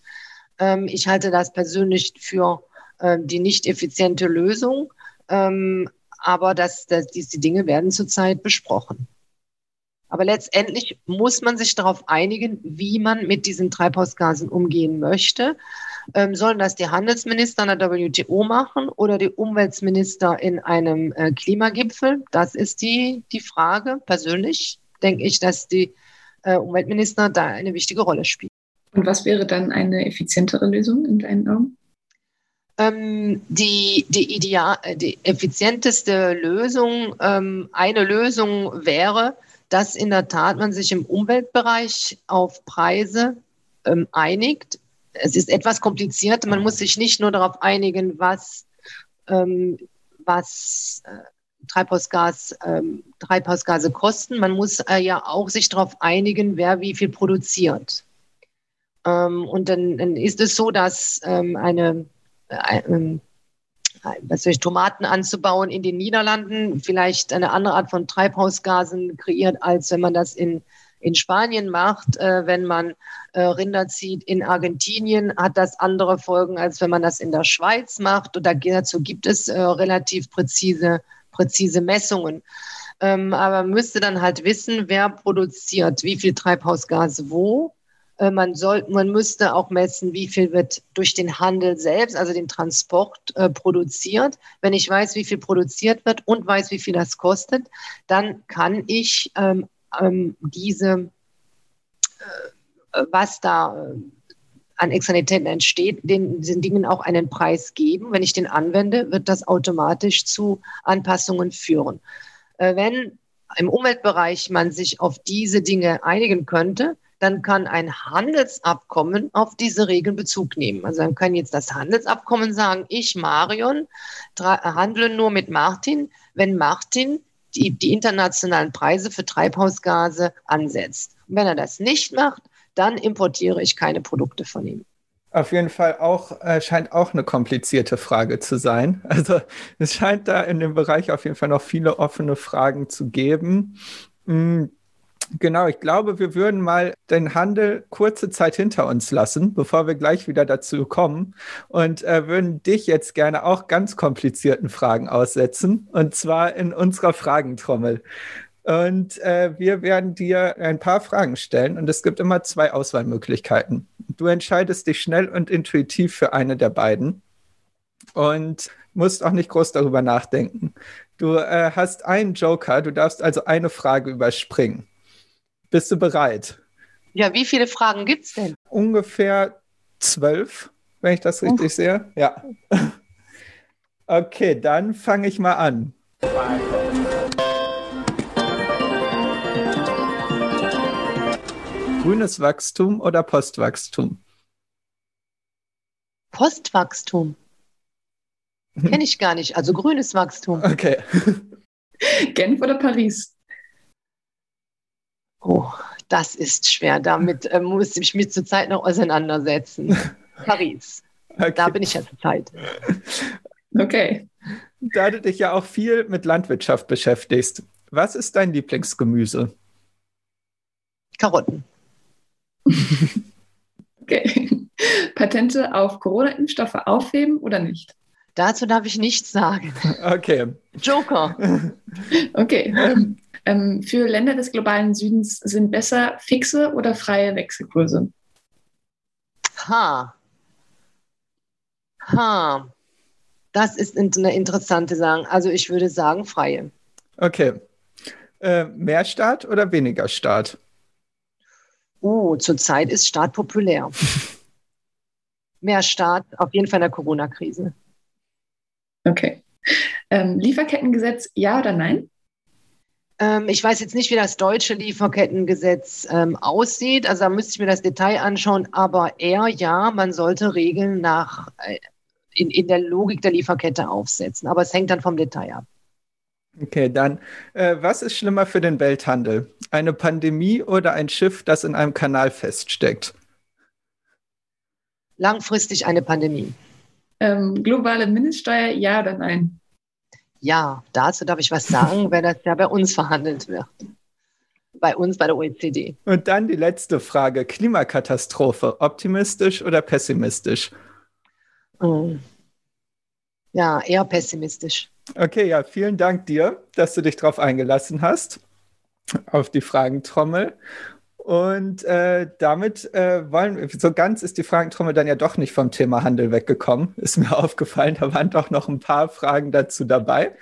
Ähm, ich halte das persönlich für äh, die nicht effiziente Lösung, ähm, aber das, das, diese Dinge werden zurzeit besprochen. Aber letztendlich muss man sich darauf einigen, wie man mit diesen Treibhausgasen umgehen möchte. Ähm, sollen das die Handelsminister an der WTO machen oder die Umweltminister in einem äh, Klimagipfel? Das ist die, die Frage. Persönlich denke ich, dass die äh, Umweltminister da eine wichtige Rolle spielen. Und was wäre dann eine effizientere Lösung in deinen Augen? Ähm, die, die, ideal, die effizienteste Lösung, ähm, eine Lösung wäre, dass in der Tat man sich im Umweltbereich auf Preise ähm, einigt. Es ist etwas kompliziert. Man muss sich nicht nur darauf einigen, was, ähm, was äh, Treibhausgas, ähm, Treibhausgase kosten. Man muss äh, ja auch sich darauf einigen, wer wie viel produziert. Ähm, und dann, dann, ist es so, dass ähm, eine, äh, ähm, was soll ich, Tomaten anzubauen in den Niederlanden vielleicht eine andere Art von Treibhausgasen kreiert, als wenn man das in, in Spanien macht. Äh, wenn man äh, Rinder zieht in Argentinien, hat das andere Folgen, als wenn man das in der Schweiz macht. Und dazu gibt es äh, relativ präzise, präzise Messungen. Ähm, aber man müsste dann halt wissen, wer produziert wie viel Treibhausgase wo man, soll, man müsste auch messen, wie viel wird durch den Handel selbst, also den Transport, äh, produziert. Wenn ich weiß, wie viel produziert wird und weiß, wie viel das kostet, dann kann ich ähm, ähm, diese, äh, was da äh, an Externalitäten entsteht, den, diesen Dingen auch einen Preis geben. Wenn ich den anwende, wird das automatisch zu Anpassungen führen. Äh, wenn im Umweltbereich man sich auf diese Dinge einigen könnte, dann kann ein Handelsabkommen auf diese Regeln Bezug nehmen. Also dann kann jetzt das Handelsabkommen sagen, ich, Marion, handle nur mit Martin, wenn Martin die, die internationalen Preise für Treibhausgase ansetzt. Und wenn er das nicht macht, dann importiere ich keine Produkte von ihm. Auf jeden Fall auch, äh, scheint auch eine komplizierte Frage zu sein. Also es scheint da in dem Bereich auf jeden Fall noch viele offene Fragen zu geben. Hm Genau, ich glaube, wir würden mal den Handel kurze Zeit hinter uns lassen, bevor wir gleich wieder dazu kommen und äh, würden dich jetzt gerne auch ganz komplizierten Fragen aussetzen und zwar in unserer Fragentrommel. Und äh, wir werden dir ein paar Fragen stellen und es gibt immer zwei Auswahlmöglichkeiten. Du entscheidest dich schnell und intuitiv für eine der beiden und musst auch nicht groß darüber nachdenken. Du äh, hast einen Joker, du darfst also eine Frage überspringen. Bist du bereit? Ja, wie viele Fragen gibt es denn? Ungefähr zwölf, wenn ich das richtig oh. sehe. Ja. (laughs) Okay, dann fange ich mal an. Grünes Wachstum oder Postwachstum? Postwachstum. Kenne ich gar nicht. Also grünes Wachstum. Okay. (laughs) Genf oder Paris? Oh, das ist schwer. Damit äh, muss ich mich zurzeit noch auseinandersetzen. (laughs) Paris. Okay. Da bin ich ja zurzeit. Okay. Da du dich ja auch viel mit Landwirtschaft beschäftigst, was ist dein Lieblingsgemüse? Karotten. (laughs) okay. Patente auf Corona-Impfstoffe aufheben oder nicht? Dazu darf ich nichts sagen. Okay. Joker. (laughs) okay. Ähm, ähm, für Länder des globalen Südens sind besser fixe oder freie Wechselkurse? Ha. Ha. Das ist eine interessante Sache. Also ich würde sagen freie. Okay. Äh, mehr Staat oder weniger Staat? Oh, zurzeit ist Staat populär. (laughs) mehr Staat, auf jeden Fall in der Corona-Krise. Okay. Ähm, Lieferkettengesetz, ja oder nein? Ähm, ich weiß jetzt nicht, wie das deutsche Lieferkettengesetz ähm, aussieht. Also da müsste ich mir das Detail anschauen. Aber eher ja, man sollte Regeln nach, äh, in, in der Logik der Lieferkette aufsetzen. Aber es hängt dann vom Detail ab. Okay, dann, äh, was ist schlimmer für den Welthandel? Eine Pandemie oder ein Schiff, das in einem Kanal feststeckt? Langfristig eine Pandemie. Ähm, globale Mindeststeuer, ja oder nein? Ja, dazu darf ich was sagen, wenn das ja bei uns verhandelt wird. Bei uns, bei der OECD. Und dann die letzte Frage: Klimakatastrophe, optimistisch oder pessimistisch? Hm. Ja, eher pessimistisch. Okay, ja, vielen Dank dir, dass du dich darauf eingelassen hast. auf die Fragentrommel. Und äh, damit äh, wollen wir, so ganz ist die Fragentrommel dann ja doch nicht vom Thema Handel weggekommen. Ist mir (laughs) aufgefallen, da waren doch noch ein paar Fragen dazu dabei.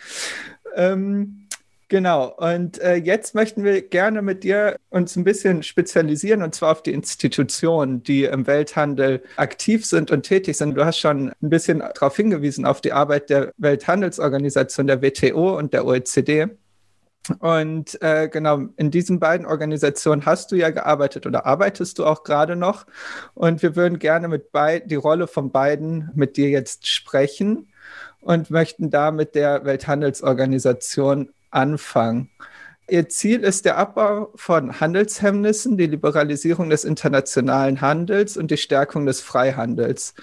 Ähm, genau, und äh, jetzt möchten wir gerne mit dir uns ein bisschen spezialisieren und zwar auf die Institutionen, die im Welthandel aktiv sind und tätig sind. Du hast schon ein bisschen darauf hingewiesen, auf die Arbeit der Welthandelsorganisation, der WTO und der OECD. Und äh, genau, in diesen beiden Organisationen hast du ja gearbeitet oder arbeitest du auch gerade noch. Und wir würden gerne mit die Rolle von beiden mit dir jetzt sprechen und möchten da mit der Welthandelsorganisation anfangen. Ihr Ziel ist der Abbau von Handelshemmnissen, die Liberalisierung des internationalen Handels und die Stärkung des Freihandels.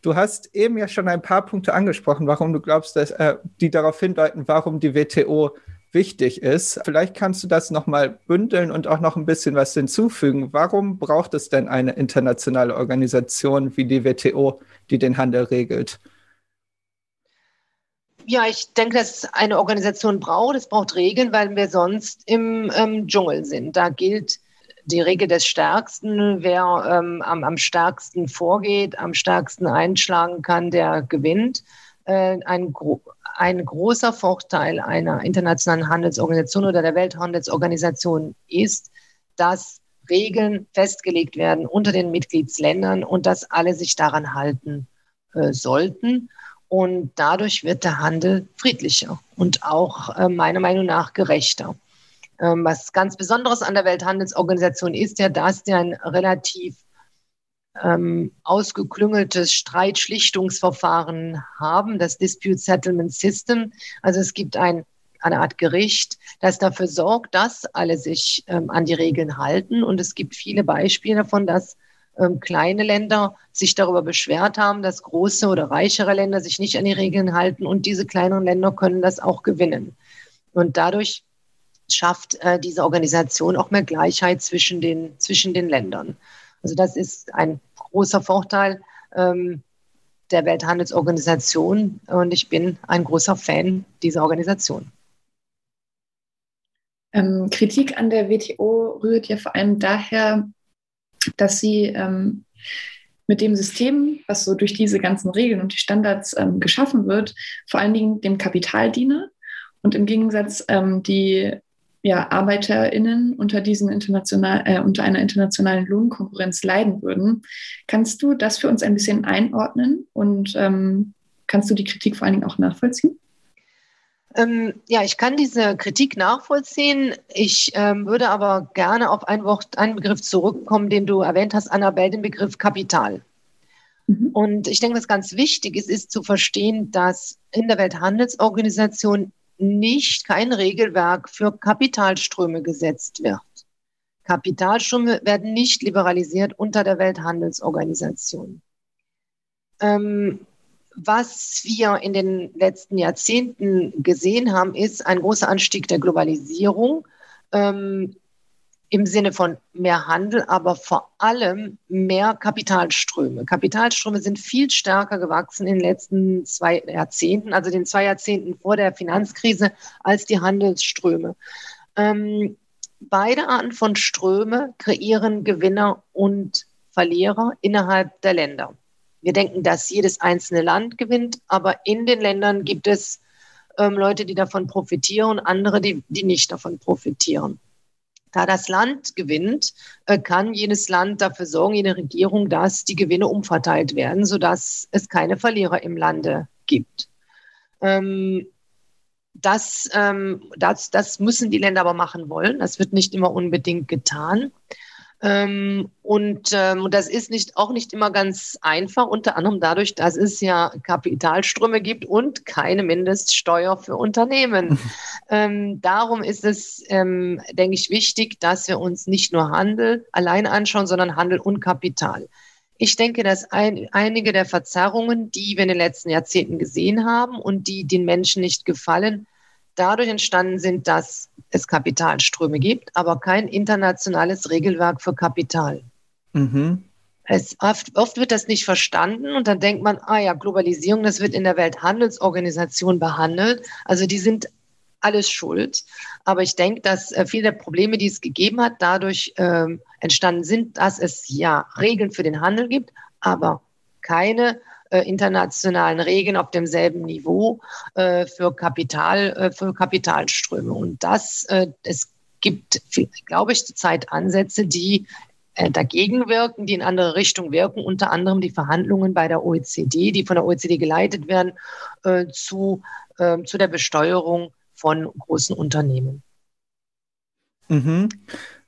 Du hast eben ja schon ein paar Punkte angesprochen, warum du glaubst, dass, äh, die darauf hindeuten, warum die WTO wichtig ist. Vielleicht kannst du das nochmal bündeln und auch noch ein bisschen was hinzufügen. Warum braucht es denn eine internationale Organisation wie die WTO, die den Handel regelt? Ja, ich denke, dass eine Organisation braucht. Es braucht Regeln, weil wir sonst im ähm, Dschungel sind. Da gilt die Regel des Stärksten. Wer ähm, am, am stärksten vorgeht, am stärksten einschlagen kann, der gewinnt. Äh, ein, ein großer Vorteil einer internationalen Handelsorganisation oder der Welthandelsorganisation ist, dass Regeln festgelegt werden unter den Mitgliedsländern und dass alle sich daran halten äh, sollten. Und dadurch wird der Handel friedlicher und auch äh, meiner Meinung nach gerechter. Ähm, was ganz Besonderes an der Welthandelsorganisation ist ja, dass die ein relativ ähm, ausgeklüngeltes Streitschlichtungsverfahren haben, das Dispute Settlement System. Also es gibt ein, eine Art Gericht, das dafür sorgt, dass alle sich ähm, an die Regeln halten. Und es gibt viele Beispiele davon, dass ähm, kleine Länder sich darüber beschwert haben, dass große oder reichere Länder sich nicht an die Regeln halten. Und diese kleineren Länder können das auch gewinnen. Und dadurch schafft äh, diese Organisation auch mehr Gleichheit zwischen den, zwischen den Ländern. Also das ist ein großer Vorteil ähm, der Welthandelsorganisation und ich bin ein großer Fan dieser Organisation. Ähm, Kritik an der WTO rührt ja vor allem daher, dass sie ähm, mit dem System, was so durch diese ganzen Regeln und die Standards ähm, geschaffen wird, vor allen Dingen dem Kapital diene und im Gegensatz ähm, die ja, ArbeiterInnen unter, diesen international, äh, unter einer internationalen Lohnkonkurrenz leiden würden. Kannst du das für uns ein bisschen einordnen und ähm, kannst du die Kritik vor allen Dingen auch nachvollziehen? Ähm, ja, ich kann diese Kritik nachvollziehen. Ich ähm, würde aber gerne auf ein Wort, einen Begriff zurückkommen, den du erwähnt hast, Annabelle, den Begriff Kapital. Mhm. Und ich denke, was ganz wichtig ist, ist zu verstehen, dass in der Welthandelsorganisation nicht kein Regelwerk für Kapitalströme gesetzt wird. Kapitalströme werden nicht liberalisiert unter der Welthandelsorganisation. Ähm, was wir in den letzten Jahrzehnten gesehen haben, ist ein großer Anstieg der Globalisierung. Ähm, im Sinne von mehr Handel, aber vor allem mehr Kapitalströme. Kapitalströme sind viel stärker gewachsen in den letzten zwei Jahrzehnten, also den zwei Jahrzehnten vor der Finanzkrise, als die Handelsströme. Ähm, beide Arten von Ströme kreieren Gewinner und Verlierer innerhalb der Länder. Wir denken, dass jedes einzelne Land gewinnt, aber in den Ländern gibt es ähm, Leute, die davon profitieren, andere, die, die nicht davon profitieren. Da das Land gewinnt, äh, kann jedes Land dafür sorgen, jede Regierung, dass die Gewinne umverteilt werden, sodass es keine Verlierer im Lande gibt. Ähm, das, ähm, das, das müssen die Länder aber machen wollen. Das wird nicht immer unbedingt getan. Ähm, und, ähm, das ist nicht, auch nicht immer ganz einfach, unter anderem dadurch, dass es ja Kapitalströme gibt und keine Mindeststeuer für Unternehmen. (laughs) ähm, darum ist es, ähm, denke ich, wichtig, dass wir uns nicht nur Handel allein anschauen, sondern Handel und Kapital. Ich denke, dass ein, einige der Verzerrungen, die wir in den letzten Jahrzehnten gesehen haben und die den Menschen nicht gefallen, dadurch entstanden sind, dass es Kapitalströme gibt, aber kein internationales Regelwerk für Kapital. Mhm. Es, oft, oft, wird das nicht verstanden und dann denkt man, ah ja, Globalisierung, das wird in der Welthandelsorganisation behandelt. Also die sind alles schuld. Aber ich denke, dass äh, viele der Probleme, die es gegeben hat, dadurch ähm, entstanden sind, dass es ja Regeln für den Handel gibt, aber keine äh, internationalen Regeln auf demselben Niveau äh, für Kapital, äh, für Kapitalströme. Und das, äh, es gibt, glaube ich, zurzeit Ansätze, die äh, dagegen wirken, die in andere Richtung wirken, unter anderem die Verhandlungen bei der OECD, die von der OECD geleitet werden, äh, zu, äh, zu der Besteuerung von großen Unternehmen. Mhm.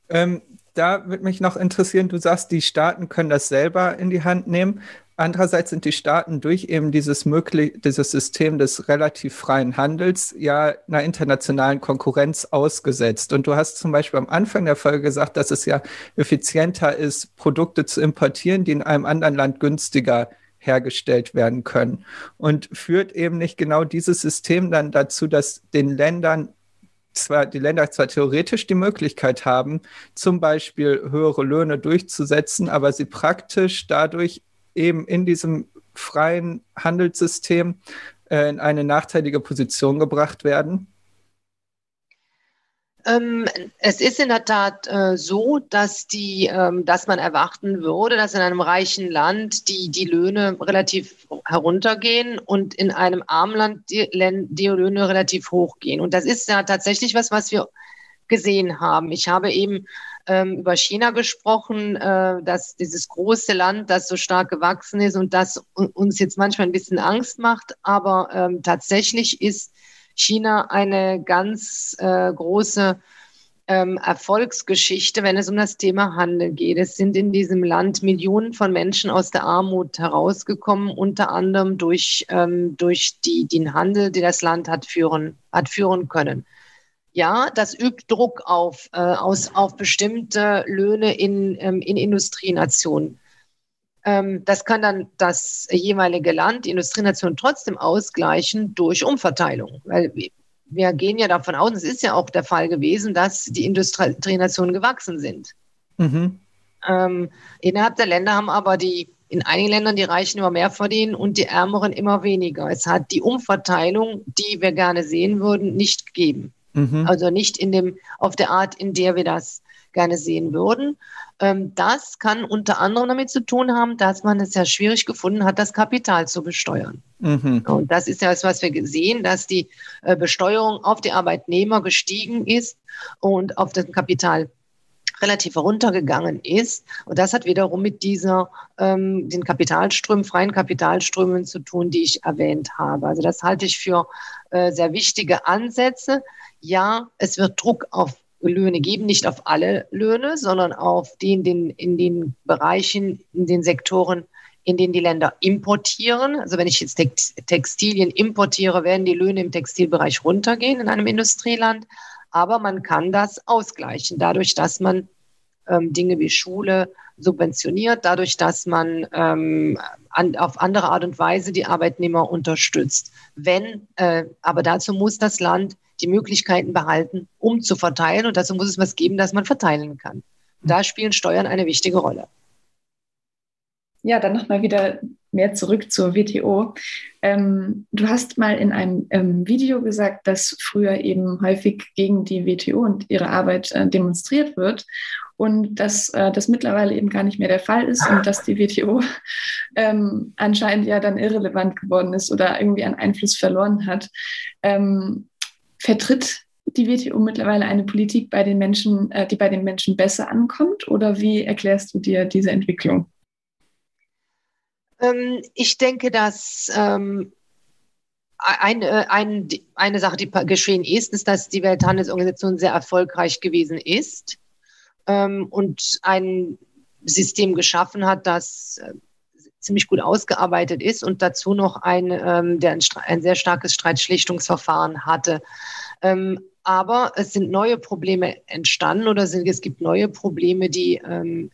Ähm, da würde mich noch interessieren, du sagst, die Staaten können das selber in die Hand nehmen. Andererseits sind die Staaten durch eben dieses möglich, dieses System des relativ freien Handels ja einer internationalen Konkurrenz ausgesetzt. Und du hast zum Beispiel am Anfang der Folge gesagt, dass es ja effizienter ist, Produkte zu importieren, die in einem anderen Land günstiger hergestellt werden können. Und führt eben nicht genau dieses System dann dazu, dass den Ländern zwar die Länder zwar theoretisch die Möglichkeit haben, zum Beispiel höhere Löhne durchzusetzen, aber sie praktisch dadurch eben in diesem freien Handelssystem äh, in eine nachteilige Position gebracht werden? Ähm, es ist in der Tat äh, so, dass, die, ähm, dass man erwarten würde, dass in einem reichen Land die, die Löhne relativ heruntergehen und in einem armen Land die, die Löhne relativ hoch gehen. Und das ist ja tatsächlich was, was wir gesehen haben. Ich habe eben ähm, über China gesprochen, äh, dass dieses große Land, das so stark gewachsen ist und das uns jetzt manchmal ein bisschen Angst macht. Aber ähm, tatsächlich ist China eine ganz äh, große ähm, Erfolgsgeschichte, wenn es um das Thema Handel geht. Es sind in diesem Land Millionen von Menschen aus der Armut herausgekommen, unter anderem durch, ähm, durch die, den Handel, den das Land hat führen, hat führen können. Ja, das übt Druck auf, äh, aus, auf bestimmte Löhne in, ähm, in Industrienationen. Ähm, das kann dann das jeweilige Land, die Industrienation trotzdem ausgleichen durch Umverteilung. Weil wir gehen ja davon aus, es ist ja auch der Fall gewesen, dass die Industrienationen gewachsen sind. Mhm. Ähm, innerhalb der Länder haben aber die, in einigen Ländern die Reichen immer mehr verdienen und die Ärmeren immer weniger. Es hat die Umverteilung, die wir gerne sehen würden, nicht gegeben. Mhm. Also nicht in dem, auf der Art, in der wir das gerne sehen würden. Ähm, das kann unter anderem damit zu tun haben, dass man es ja schwierig gefunden hat, das Kapital zu besteuern. Mhm. Und das ist ja das, was wir sehen, dass die äh, Besteuerung auf die Arbeitnehmer gestiegen ist und auf das Kapital relativ heruntergegangen ist. Und das hat wiederum mit dieser, ähm, den Kapitalströmen, freien Kapitalströmen zu tun, die ich erwähnt habe. Also das halte ich für äh, sehr wichtige Ansätze ja, es wird Druck auf Löhne geben, nicht auf alle Löhne, sondern auf den, den in den Bereichen, in den Sektoren, in denen die Länder importieren. Also wenn ich jetzt Textilien importiere, werden die Löhne im Textilbereich runtergehen in einem Industrieland. Aber man kann das ausgleichen, dadurch, dass man ähm, Dinge wie Schule subventioniert, dadurch, dass man ähm, an, auf andere Art und Weise die Arbeitnehmer unterstützt. Wenn, äh, aber dazu muss das Land die Möglichkeiten behalten, um zu verteilen. Und dazu muss es was geben, das man verteilen kann. Und da spielen Steuern eine wichtige Rolle. Ja, dann nochmal wieder mehr zurück zur WTO. Ähm, du hast mal in einem ähm, Video gesagt, dass früher eben häufig gegen die WTO und ihre Arbeit äh, demonstriert wird und dass äh, das mittlerweile eben gar nicht mehr der Fall ist und dass die WTO (laughs) ähm, anscheinend ja dann irrelevant geworden ist oder irgendwie an Einfluss verloren hat. Ähm, vertritt die WTO mittlerweile eine Politik bei den Menschen, äh, die bei den Menschen besser ankommt? Oder wie erklärst du dir diese Entwicklung? Ähm, ich denke, dass ähm, eine, ein, eine Sache, die geschehen ist, ist, dass die Welthandelsorganisation sehr erfolgreich gewesen ist ähm, und ein System geschaffen hat, das äh, ziemlich gut ausgearbeitet ist und dazu noch ein, ähm, der ein, ein, sehr starkes Streitschlichtungsverfahren hatte. Ähm, aber es sind neue Probleme entstanden oder sind, es gibt neue Probleme, die ähm,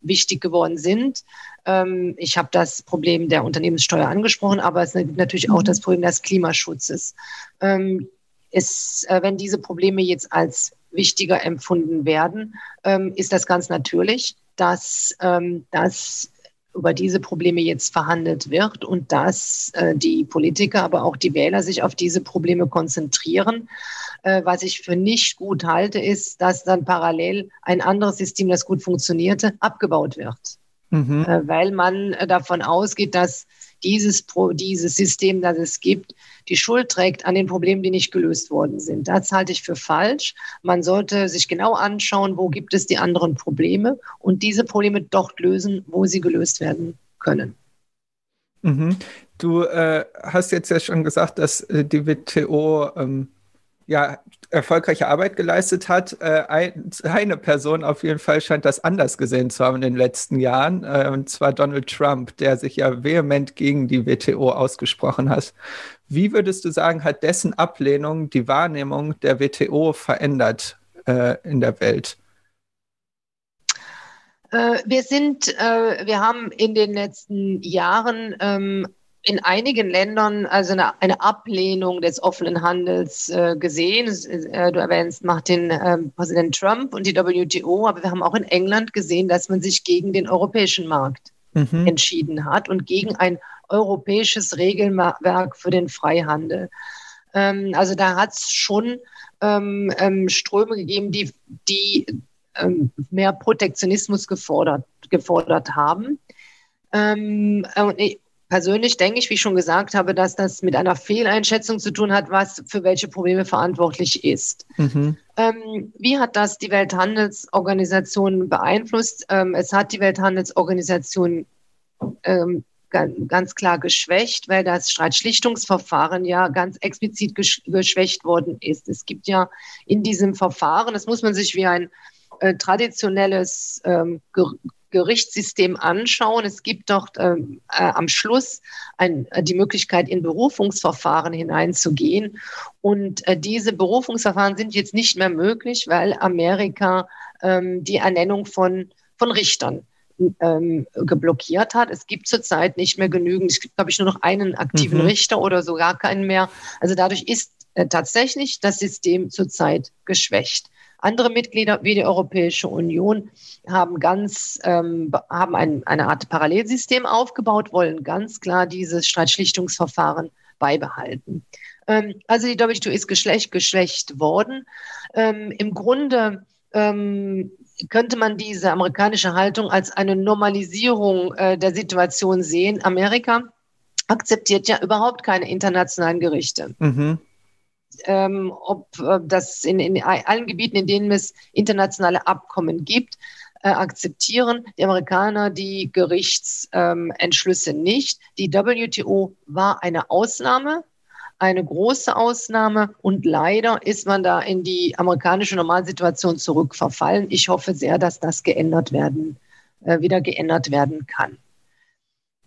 wichtig geworden sind. Ähm, ich habe das Problem der Unternehmenssteuer angesprochen, aber es gibt natürlich auch mhm. das Problem des Klimaschutzes. Ähm, ist, äh, wenn diese Probleme jetzt als wichtiger empfunden werden, ähm, ist das ganz natürlich, dass, ähm, dass über diese Probleme jetzt verhandelt wird und dass äh, die Politiker, aber auch die Wähler sich auf diese Probleme konzentrieren. Äh, was ich für nicht gut halte, ist, dass dann parallel ein anderes System, das gut funktionierte, abgebaut wird. Mhm. Äh, weil man äh, davon ausgeht, dass dieses, dieses System, das es gibt, die Schuld trägt an den Problemen, die nicht gelöst worden sind. Das halte ich für falsch. Man sollte sich genau anschauen, wo gibt es die anderen Probleme und diese Probleme dort lösen, wo sie gelöst werden können. Mhm. Du äh, hast jetzt ja schon gesagt, dass äh, die WTO ähm, ja, erfolgreiche Arbeit geleistet hat. Äh, ein, (laughs) eine Person auf jeden Fall scheint das anders gesehen zu haben in den letzten Jahren, äh, und zwar Donald Trump, der sich ja vehement gegen die WTO ausgesprochen hat. Wie würdest du sagen, hat dessen Ablehnung die Wahrnehmung der WTO verändert äh, in der Welt? Wir sind, wir haben in den letzten Jahren ähm, in einigen Ländern also eine, eine Ablehnung des offenen Handels äh, gesehen. Äh, du erwähnst Martin äh, Präsident Trump und die WTO, aber wir haben auch in England gesehen, dass man sich gegen den europäischen Markt mhm. entschieden hat und gegen ein europäisches Regelwerk für den Freihandel. Ähm, also da hat es schon ähm, ähm, Ströme gegeben, die, die ähm, mehr Protektionismus gefordert, gefordert haben. Ähm, persönlich denke ich, wie ich schon gesagt habe, dass das mit einer Fehleinschätzung zu tun hat, was für welche Probleme verantwortlich ist. Mhm. Ähm, wie hat das die Welthandelsorganisation beeinflusst? Ähm, es hat die Welthandelsorganisation ähm, ganz klar geschwächt, weil das Streitschlichtungsverfahren ja ganz explizit geschwächt worden ist. Es gibt ja in diesem Verfahren, das muss man sich wie ein äh, traditionelles ähm, Gerichtssystem anschauen. Es gibt dort ähm, äh, am Schluss ein, äh, die Möglichkeit, in Berufungsverfahren hineinzugehen. Und äh, diese Berufungsverfahren sind jetzt nicht mehr möglich, weil Amerika ähm, die Ernennung von, von Richtern ähm, geblockiert hat. Es gibt zurzeit nicht mehr genügend. Es gibt, glaube ich, nur noch einen aktiven mhm. Richter oder sogar keinen mehr. Also dadurch ist äh, tatsächlich das System zurzeit geschwächt. Andere Mitglieder wie die Europäische Union haben ganz ähm, haben ein, eine Art Parallelsystem aufgebaut, wollen ganz klar dieses Streitschlichtungsverfahren beibehalten. Ähm, also die WTO ist geschlecht, geschwächt worden. Ähm, Im Grunde ähm, könnte man diese amerikanische Haltung als eine Normalisierung äh, der Situation sehen. Amerika akzeptiert ja überhaupt keine internationalen Gerichte. Mhm ähm, ob äh, das in, in, allen Gebieten, in denen es internationale Abkommen gibt, äh, akzeptieren die Amerikaner die Gerichtsentschlüsse ähm, nicht. Die WTO war eine Ausnahme, eine große Ausnahme und leider ist man da in die amerikanische Normalsituation zurückverfallen. Ich hoffe sehr, dass das geändert werden, äh, wieder geändert werden kann.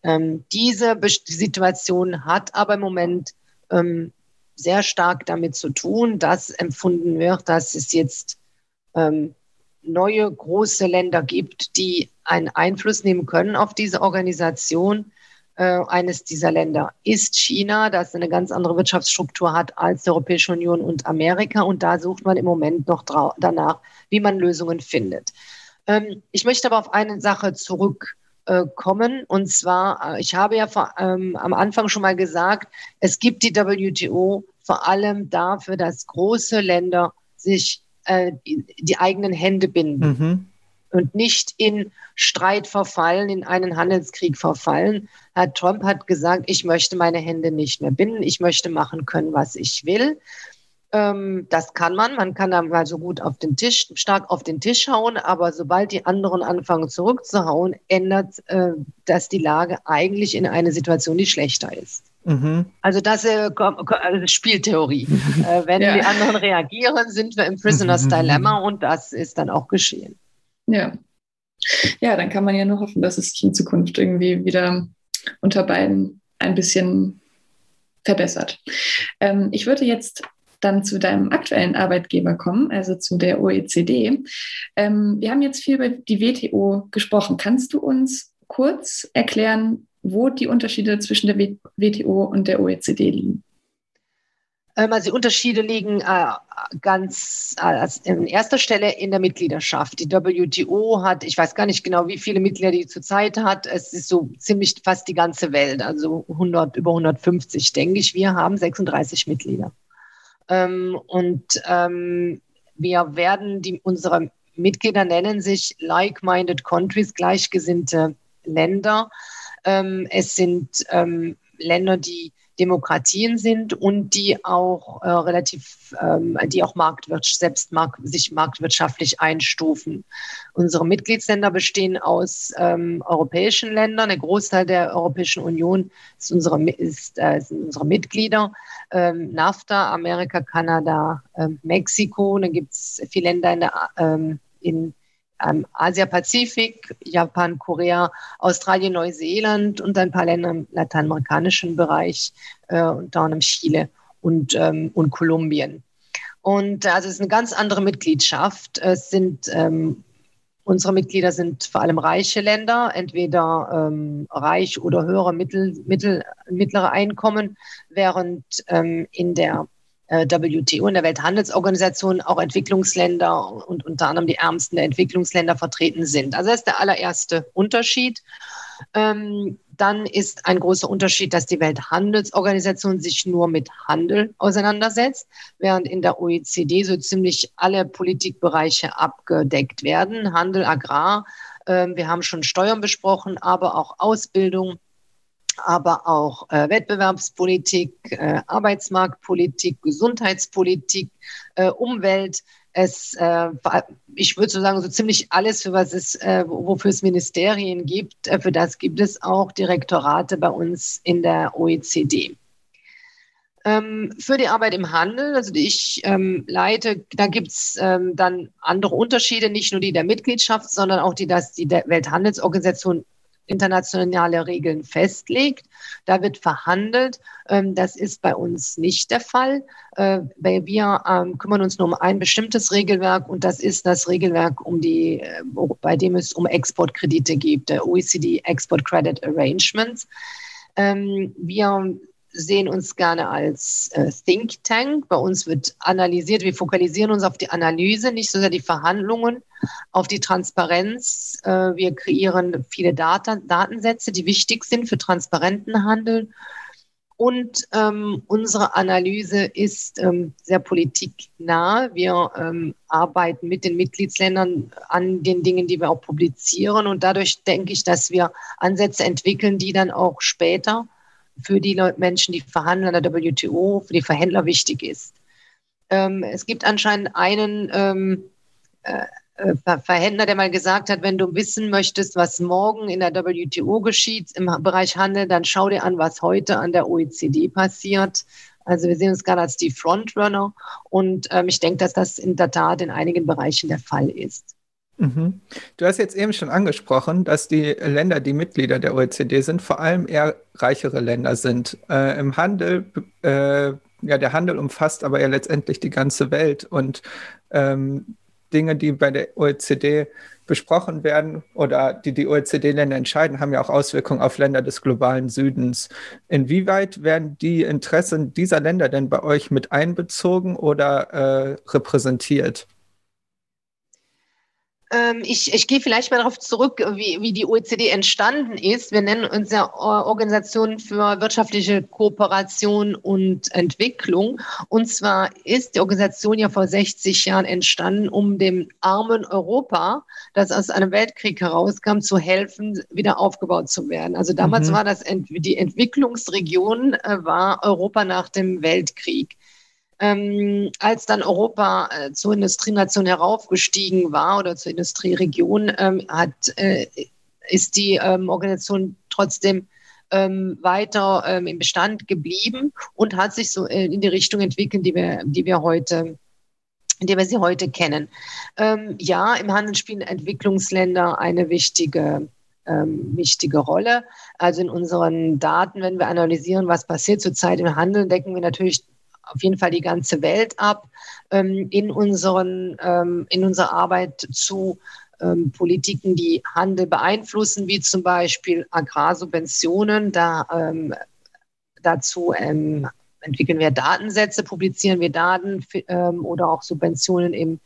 Ähm, diese Situation hat aber im Moment ähm, sehr stark damit zu tun, dass empfunden wird, dass es jetzt ähm, neue große Länder gibt, die einen Einfluss nehmen können auf diese Organisation. Äh, eines dieser Länder ist China, das eine ganz andere Wirtschaftsstruktur hat als die Europäische Union und Amerika. Und da sucht man im Moment noch danach, wie man Lösungen findet. Ähm, ich möchte aber auf eine Sache zurück äh, kommen. Und zwar, äh, ich habe ja vor, ähm, am Anfang schon mal gesagt, es gibt die WTO vor allem dafür, dass große Länder sich äh, die, die, eigenen Hände binden. Mhm. Und nicht in Streit verfallen, in einen Handelskrieg verfallen. Herr Trump hat gesagt, ich möchte meine Hände nicht mehr binden, ich möchte machen können, was ich will. Ähm, das kann man. Man kann dann mal so gut auf den Tisch, stark auf den Tisch hauen, aber sobald die anderen anfangen zurückzuhauen, ändert äh, das die Lage eigentlich in eine Situation, die schlechter ist. Mhm. Also das ist äh, also Spieltheorie. (laughs) äh, wenn ja. die anderen reagieren, sind wir im Prisoner's mhm. Dilemma und das ist dann auch geschehen. Ja. Ja, dann kann man ja nur hoffen, dass es sich in Zukunft irgendwie wieder unter beiden ein bisschen verbessert. Ähm, ich würde jetzt dann zu deinem aktuellen Arbeitgeber kommen, also zu der OECD. Ähm, wir haben jetzt viel über die WTO gesprochen. Kannst du uns kurz erklären, wo die Unterschiede zwischen der WTO und der OECD liegen? Ähm, also die Unterschiede liegen äh, ganz äh, in erster Stelle in der Mitgliedschaft. Die WTO hat, ich weiß gar nicht genau, wie viele Mitglieder die zurzeit hat. Es ist so ziemlich fast die ganze Welt, also 100, über 150, denke ich. Wir haben 36 Mitglieder. Ähm, und ähm, wir werden die, unsere Mitglieder nennen sich Like-Minded Countries, gleichgesinnte Länder. Ähm, es sind ähm, Länder, die Demokratien sind und die auch äh, relativ, ähm, die auch Marktwirtschaft, selbst mark sich marktwirtschaftlich einstufen. Unsere Mitgliedsländer bestehen aus ähm, europäischen Ländern. Der Großteil der Europäischen Union ist unsere, ist, äh, sind unsere Mitglieder. Ähm, NAFTA, Amerika, Kanada, ähm, Mexiko. Dann gibt es viele Länder in, der, ähm, in ähm, Asia-Pazifik, Japan, Korea, Australien, Neuseeland und ein paar Länder im lateinamerikanischen Bereich, äh, unter anderem Chile und, ähm, und Kolumbien. Und äh, also es ist eine ganz andere Mitgliedschaft. Es sind ähm, Unsere Mitglieder sind vor allem reiche Länder, entweder ähm, reich oder höhere Mittel, Mittel, mittlere Einkommen, während ähm, in der WTO, in der Welthandelsorganisation, auch Entwicklungsländer und unter anderem die ärmsten der Entwicklungsländer vertreten sind. Also das ist der allererste Unterschied. Ähm, dann ist ein großer Unterschied, dass die Welthandelsorganisation sich nur mit Handel auseinandersetzt, während in der OECD so ziemlich alle Politikbereiche abgedeckt werden. Handel, Agrar, äh, wir haben schon Steuern besprochen, aber auch Ausbildung, aber auch äh, Wettbewerbspolitik, äh, Arbeitsmarktpolitik, Gesundheitspolitik, äh, Umwelt. Es, äh, ich würde so sagen, so ziemlich alles, für was es, äh, wofür es Ministerien gibt, äh, für das gibt es auch Direktorate bei uns in der OECD. Ähm, für die Arbeit im Handel, also die ich ähm, leite, da gibt es ähm, dann andere Unterschiede, nicht nur die der Mitgliedschaft, sondern auch die, dass die Welthandelsorganisation internationale Regeln festlegt. Da wird verhandelt. Ähm, das ist bei uns nicht der Fall. Äh, wir ähm, kümmern uns nur um ein bestimmtes Regelwerk und das ist das Regelwerk, um die, äh, bei dem es um Exportkredite geht, der OECD Export Credit Arrangements. Ähm, wir sehen uns gerne als äh, Think Tank. Bei uns wird analysiert, wir fokalisieren uns auf die Analyse, nicht so sehr die Verhandlungen, auf die Transparenz. Äh, wir kreieren viele Data, Datensätze, die wichtig sind für transparenten Handel. Und ähm, unsere Analyse ist ähm, sehr politiknah. Wir ähm, arbeiten mit den Mitgliedsländern an den Dingen, die wir auch publizieren. Und dadurch denke ich, dass wir Ansätze entwickeln, die dann auch später für die Menschen, die verhandeln an der WTO, für die Verhändler wichtig ist. Ähm, es gibt anscheinend einen ähm, äh, äh, Verhändler, der mal gesagt hat, wenn du wissen möchtest, was morgen in der WTO geschieht im Bereich Handel, dann schau dir an, was heute an der OECD passiert. Also wir sehen uns gerade als die Frontrunner und ähm, ich denke, dass das in der Tat in einigen Bereichen der Fall ist. Mhm. Du hast jetzt eben schon angesprochen, dass die Länder, die Mitglieder der OECD sind, vor allem eher reichere Länder sind. Äh, Im Handel, äh, ja, der Handel umfasst aber ja letztendlich die ganze Welt und ähm, Dinge, die bei der OECD besprochen werden oder die die OECD-Länder entscheiden, haben ja auch Auswirkungen auf Länder des globalen Südens. Inwieweit werden die Interessen dieser Länder denn bei euch mit einbezogen oder äh, repräsentiert? Ähm, ich, ich gehe vielleicht mal darauf zurück, wie, wie die OECD entstanden ist. Wir nennen uns ja Organisation für wirtschaftliche Kooperation und Entwicklung. Und zwar ist die Organisation ja vor 60 Jahren entstanden, um dem armen Europa, das aus einem Weltkrieg herauskam, zu helfen, wieder aufgebaut zu werden. Also damals mhm. war das die Entwicklungsregion äh, war Europa nach dem Weltkrieg. Ähm, als dann Europa äh, zur Industrienation heraufgestiegen war oder zur Industrieregion, ähm, hat, äh, ist die ähm, Organisation trotzdem ähm, weiter ähm, im Bestand geblieben und hat sich so äh, in die Richtung entwickelt, die wir, die wir heute in der wir sie heute kennen. Ähm, ja, im Handel spielen Entwicklungsländer eine wichtige ähm, wichtige Rolle. Also in unseren Daten, wenn wir analysieren, was passiert zurzeit im Handel, decken wir natürlich auf jeden Fall die ganze Welt ab ähm, in, unseren, ähm, in unserer Arbeit zu ähm, Politiken, die Handel beeinflussen, wie zum Beispiel Agrarsubventionen. Da, ähm, dazu ähm, entwickeln wir Datensätze, publizieren wir Daten ähm, oder auch Subventionen im,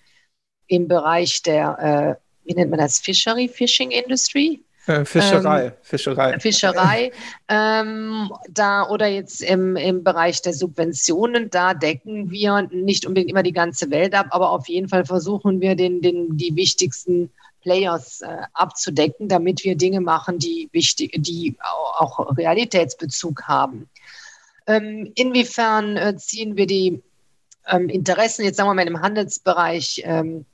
im Bereich der, äh, wie nennt man das, Fishery, Fishing Industry. Äh, Fischerei, ähm, Fischerei. Fischerei. Ähm, da oder jetzt im, im Bereich der Subventionen, da decken wir nicht unbedingt immer die ganze Welt ab, aber auf jeden Fall versuchen wir den, den, die wichtigsten Players äh, abzudecken, damit wir Dinge machen, die wichtig, die auch Realitätsbezug haben. Ähm, inwiefern äh, ziehen wir die ähm, Interessen, jetzt sagen wir mal im Handelsbereich, ähm,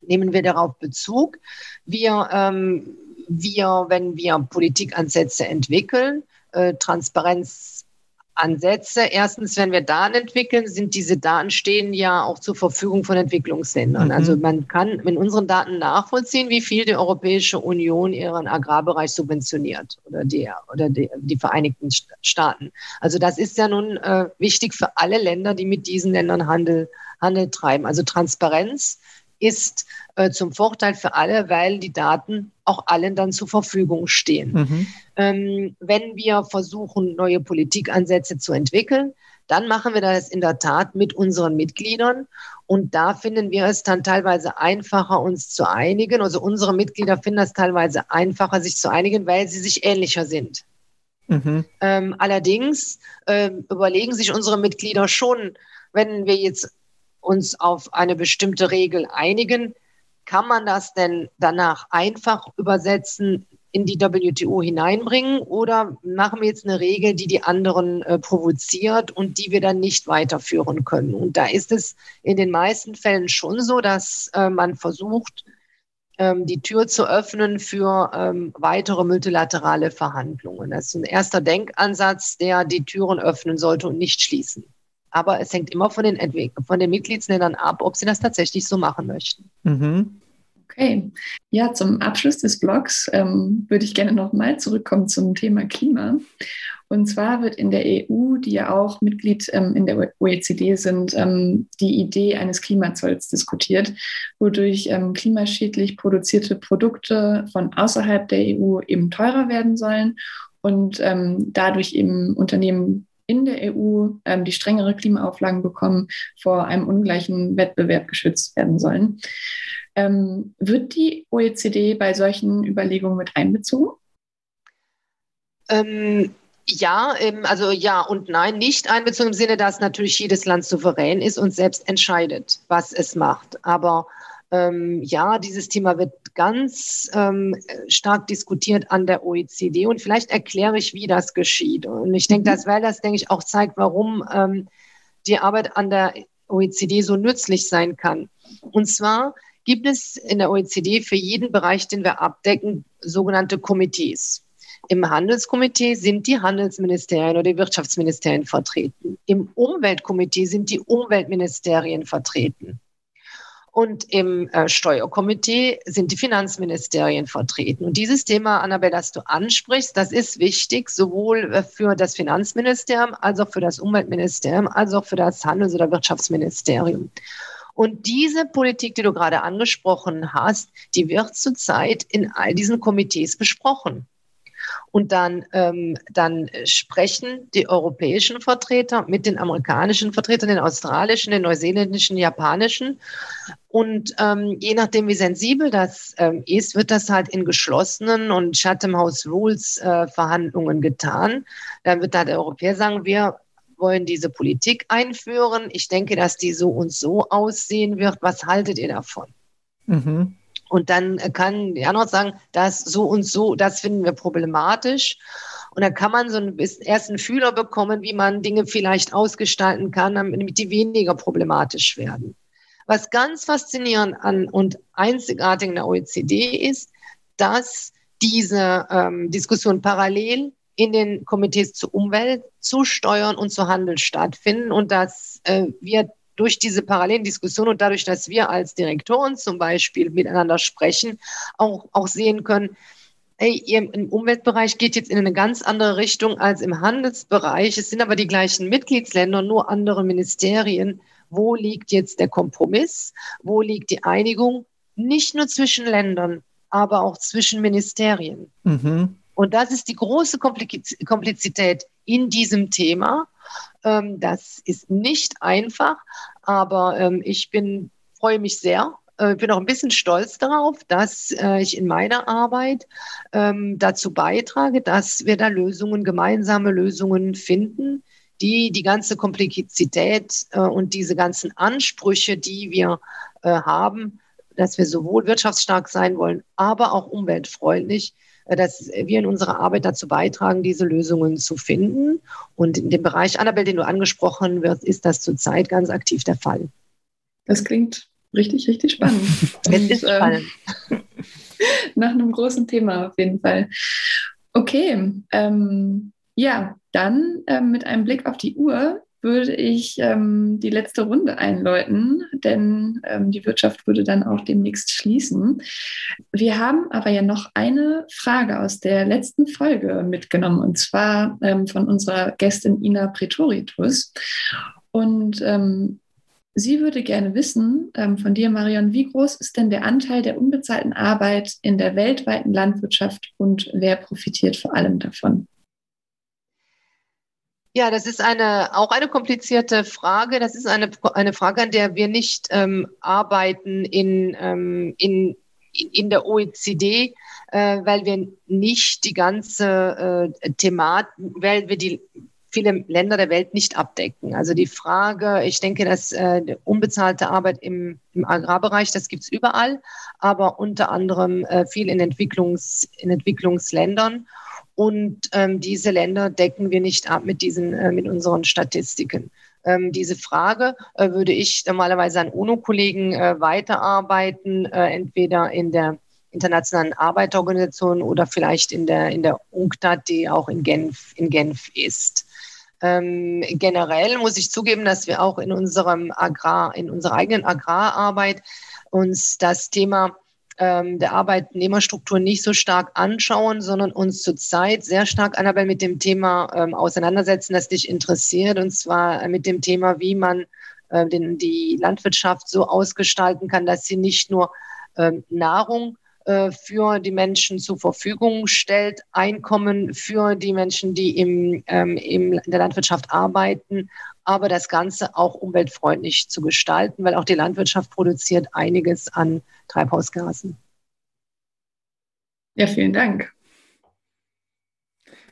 nehmen wir darauf Bezug? Wir ähm, wir, wenn wir Politikansätze entwickeln, äh, Transparenzansätze, erstens, wenn wir Daten entwickeln, sind diese Daten stehen ja auch zur Verfügung von Entwicklungsländern. Mhm. Also man kann mit unseren Daten nachvollziehen, wie viel die Europäische Union ihren Agrarbereich subventioniert oder die, oder die, die Vereinigten Staaten. Also das ist ja nun äh, wichtig für alle Länder, die mit diesen Ländern Handel, Handel treiben. Also Transparenz ist äh, zum Vorteil für alle, weil die Daten auch allen dann zur Verfügung stehen. Mhm. Ähm, wenn wir versuchen, neue Politikansätze zu entwickeln, dann machen wir das in der Tat mit unseren Mitgliedern. Und da finden wir es dann teilweise einfacher, uns zu einigen. Also unsere Mitglieder finden es teilweise einfacher, sich zu einigen, weil sie sich ähnlicher sind. Mhm. Ähm, allerdings äh, überlegen sich unsere Mitglieder schon, wenn wir jetzt uns auf eine bestimmte Regel einigen, kann man das denn danach einfach übersetzen, in die WTO hineinbringen oder machen wir jetzt eine Regel, die die anderen äh, provoziert und die wir dann nicht weiterführen können? Und da ist es in den meisten Fällen schon so, dass äh, man versucht, ähm, die Tür zu öffnen für ähm, weitere multilaterale Verhandlungen. Das ist ein erster Denkansatz, der die Türen öffnen sollte und nicht schließen. Aber es hängt immer von den, von den Mitgliedsländern ab, ob sie das tatsächlich so machen möchten. Mhm. Okay, ja, zum Abschluss des Blogs ähm, würde ich gerne nochmal zurückkommen zum Thema Klima. Und zwar wird in der EU, die ja auch Mitglied ähm, in der OECD sind, ähm, die Idee eines Klimazolls diskutiert, wodurch ähm, klimaschädlich produzierte Produkte von außerhalb der EU eben teurer werden sollen und ähm, dadurch eben Unternehmen in der EU, ähm, die strengere Klimaauflagen bekommen, vor einem ungleichen Wettbewerb geschützt werden sollen. Ähm, wird die OECD bei solchen Überlegungen mit einbezogen? Ähm, ja, also ja und nein, nicht einbezogen im Sinne, dass natürlich jedes Land souverän ist und selbst entscheidet, was es macht. Aber ähm, ja, dieses Thema wird ganz ähm, stark diskutiert an der OECD und vielleicht erkläre ich, wie das geschieht. Und ich denke, mhm. dass, weil das, denke ich, auch zeigt, warum ähm, die Arbeit an der OECD so nützlich sein kann. Und zwar gibt es in der OECD für jeden Bereich, den wir abdecken, sogenannte Komitees. Im Handelskomitee sind die Handelsministerien oder die Wirtschaftsministerien vertreten. Im Umweltkomitee sind die Umweltministerien vertreten. Und im äh, Steuerkomitee sind die Finanzministerien vertreten. Und dieses Thema, Annabelle, das du ansprichst, das ist wichtig, sowohl äh, für das Finanzministerium als auch für das Umweltministerium, als auch für das Handels- oder Wirtschaftsministerium. Und diese Politik, die du gerade angesprochen hast, die wird zurzeit in all diesen Komitees besprochen. Und dann, ähm, dann sprechen die europäischen Vertreter mit den amerikanischen Vertretern, den australischen, den neuseeländischen, japanischen. Und ähm, je nachdem, wie sensibel das ähm, ist, wird das halt in geschlossenen und Chatham House Rules äh, Verhandlungen getan. Dann wird da der Europäer sagen, wir wollen diese Politik einführen. Ich denke, dass die so und so aussehen wird. Was haltet ihr davon? Mhm. Und dann kann andere sagen, das so und so, das finden wir problematisch. Und dann kann man so einen ersten Fühler bekommen, wie man Dinge vielleicht ausgestalten kann, damit die weniger problematisch werden. Was ganz faszinierend an und einzigartig in der OECD ist, dass diese ähm, Diskussion parallel in den Komitees zur Umwelt, zu Steuern und zu Handel stattfinden und dass äh, wir durch diese parallelen Diskussionen und dadurch, dass wir als Direktoren zum Beispiel miteinander sprechen, auch, auch sehen können, hey, ihr im Umweltbereich geht jetzt in eine ganz andere Richtung als im Handelsbereich. Es sind aber die gleichen Mitgliedsländer, nur andere Ministerien. Wo liegt jetzt der Kompromiss? Wo liegt die Einigung? Nicht nur zwischen Ländern, aber auch zwischen Ministerien. Mhm. Und das ist die große Komplizität in diesem Thema. Ähm, das ist nicht einfach, aber ähm, ich bin, freue mich sehr äh, bin auch ein bisschen stolz darauf, dass äh, ich in meiner Arbeit ähm, dazu beitrage, dass wir da Lösungen, gemeinsame Lösungen finden, die die ganze Komplexität äh, und diese ganzen Ansprüche, die wir äh, haben, dass wir sowohl wirtschaftsstark sein wollen, aber auch umweltfreundlich, äh, dass wir in unserer Arbeit dazu beitragen, diese Lösungen zu finden. Und in dem Bereich, Annabelle, den du angesprochen wirst, ist das zurzeit ganz aktiv der Fall. Das klingt richtig, richtig spannend. (laughs) Es ist ähm, spannend. (laughs) nach einem großen Thema auf jeden Fall. Okay, ähm, ja, dann ähm, mit einem Blick auf die Uhr würde ich ähm, die letzte Runde einläuten, denn ähm, die Wirtschaft würde dann auch demnächst schließen. Wir haben aber ja noch eine Frage aus der letzten Folge mitgenommen, und zwar ähm, von unserer Gästin Ina Pretoritus. Und ähm, sie würde gerne wissen ähm, von dir, Marion, wie groß ist denn der Anteil der unbezahlten Arbeit in der weltweiten Landwirtschaft und wer profitiert vor allem davon? Ja, das ist eine, auch eine komplizierte Frage. Das ist eine, eine Frage, an der wir nicht ähm, arbeiten in, ähm, in, in der OECD, äh, weil wir nicht die ganze äh, Thematik, weil wir die viele Länder der Welt nicht abdecken. Also die Frage, ich denke, dass äh, unbezahlte Arbeit im, im Agrarbereich, das gibt es überall, aber unter anderem äh, viel in, Entwicklungs, in Entwicklungsländern. Und ähm, diese Länder decken wir nicht ab mit, diesen, äh, mit unseren Statistiken. Ähm, diese Frage äh, würde ich normalerweise an UNO-Kollegen äh, weiterarbeiten, äh, entweder in der Internationalen Arbeiterorganisation oder vielleicht in der, in der UNCTAD, die auch in Genf, in Genf ist. Ähm, generell muss ich zugeben, dass wir auch in unserem Agrar, in unserer eigenen Agrararbeit uns das Thema ähm, der Arbeitnehmerstruktur nicht so stark anschauen, sondern uns zurzeit sehr stark, Annabelle, mit dem Thema ähm, auseinandersetzen, das dich interessiert, und zwar mit dem Thema, wie man äh, den, die Landwirtschaft so ausgestalten kann, dass sie nicht nur ähm, Nahrung äh, für die Menschen zur Verfügung stellt, Einkommen für die Menschen, die im, ähm, in der Landwirtschaft arbeiten, aber das Ganze auch umweltfreundlich zu gestalten, weil auch die Landwirtschaft produziert einiges an Treibhausgasen. Ja, vielen Dank.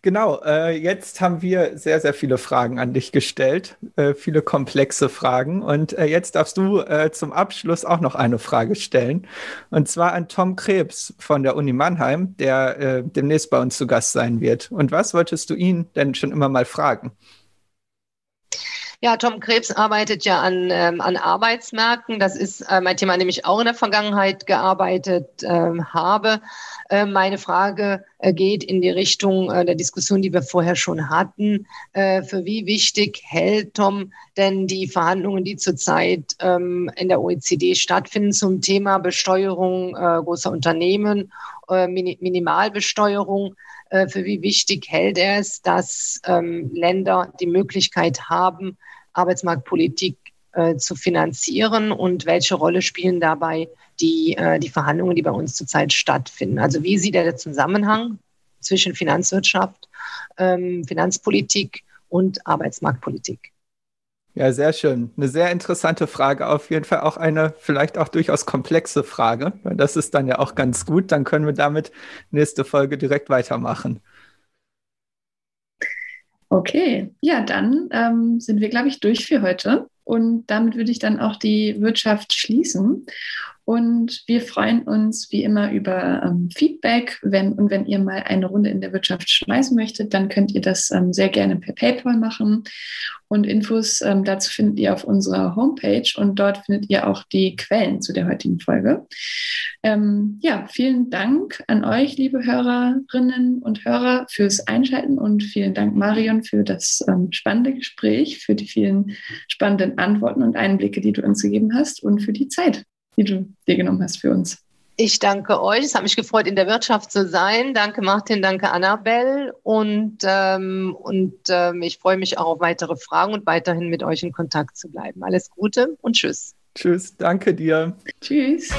Genau, äh, jetzt haben wir sehr, sehr viele Fragen an dich gestellt, äh, viele komplexe Fragen. Und äh, jetzt darfst du äh, zum Abschluss auch noch eine Frage stellen. Und zwar an Tom Krebs von der Uni Mannheim, der äh, demnächst bei uns zu Gast sein wird. Und was wolltest du ihn denn schon immer mal fragen? Ja, Tom Krebs arbeitet ja an, ähm, an Arbeitsmärkten. Das ist äh, mein Thema, an dem ich auch in der Vergangenheit gearbeitet ähm, habe. Äh, meine Frage äh, geht in die Richtung äh, der Diskussion, die wir vorher schon hatten. Äh, für wie wichtig hält Tom denn die Verhandlungen, die zurzeit ähm, in der OECD stattfinden zum Thema Besteuerung äh, großer Unternehmen, Min Minimalbesteuerung? Für wie wichtig hält er es, dass ähm, Länder die Möglichkeit haben, Arbeitsmarktpolitik äh, zu finanzieren und welche Rolle spielen dabei die, äh, die Verhandlungen, die bei uns zurzeit stattfinden. Also wie sieht der Zusammenhang zwischen Finanzwirtschaft, ähm, Finanzpolitik und Arbeitsmarktpolitik? Ja, sehr schön. Eine sehr interessante Frage. Auf jeden Fall auch eine vielleicht auch durchaus komplexe Frage. Das ist dann ja auch ganz gut. Dann können wir damit nächste Folge direkt weitermachen. Okay, ja, dann ähm, sind wir, glaube ich, durch für heute. Und damit würde ich dann auch die Wirtschaft schließen. Und wir freuen uns wie immer über ähm, Feedback. Wenn, und wenn ihr mal eine Runde in der Wirtschaft schmeißen möchtet, dann könnt ihr das ähm, sehr gerne per PayPal machen. Und Infos ähm, dazu findet ihr auf unserer Homepage und dort findet ihr auch die Quellen zu der heutigen Folge. Ähm, ja, vielen Dank an euch, liebe Hörerinnen und Hörer, fürs Einschalten und vielen Dank, Marion, für das ähm, spannende Gespräch, für die vielen spannenden Antworten und Einblicke, die du uns gegeben hast und für die Zeit die du dir genommen hast für uns. Ich danke euch. Es hat mich gefreut, in der Wirtschaft zu sein. Danke Martin, danke Annabelle. Und, ähm, und ähm, ich freue mich auch auf weitere Fragen und weiterhin mit euch in Kontakt zu bleiben. Alles Gute und tschüss. Tschüss, danke dir. Tschüss.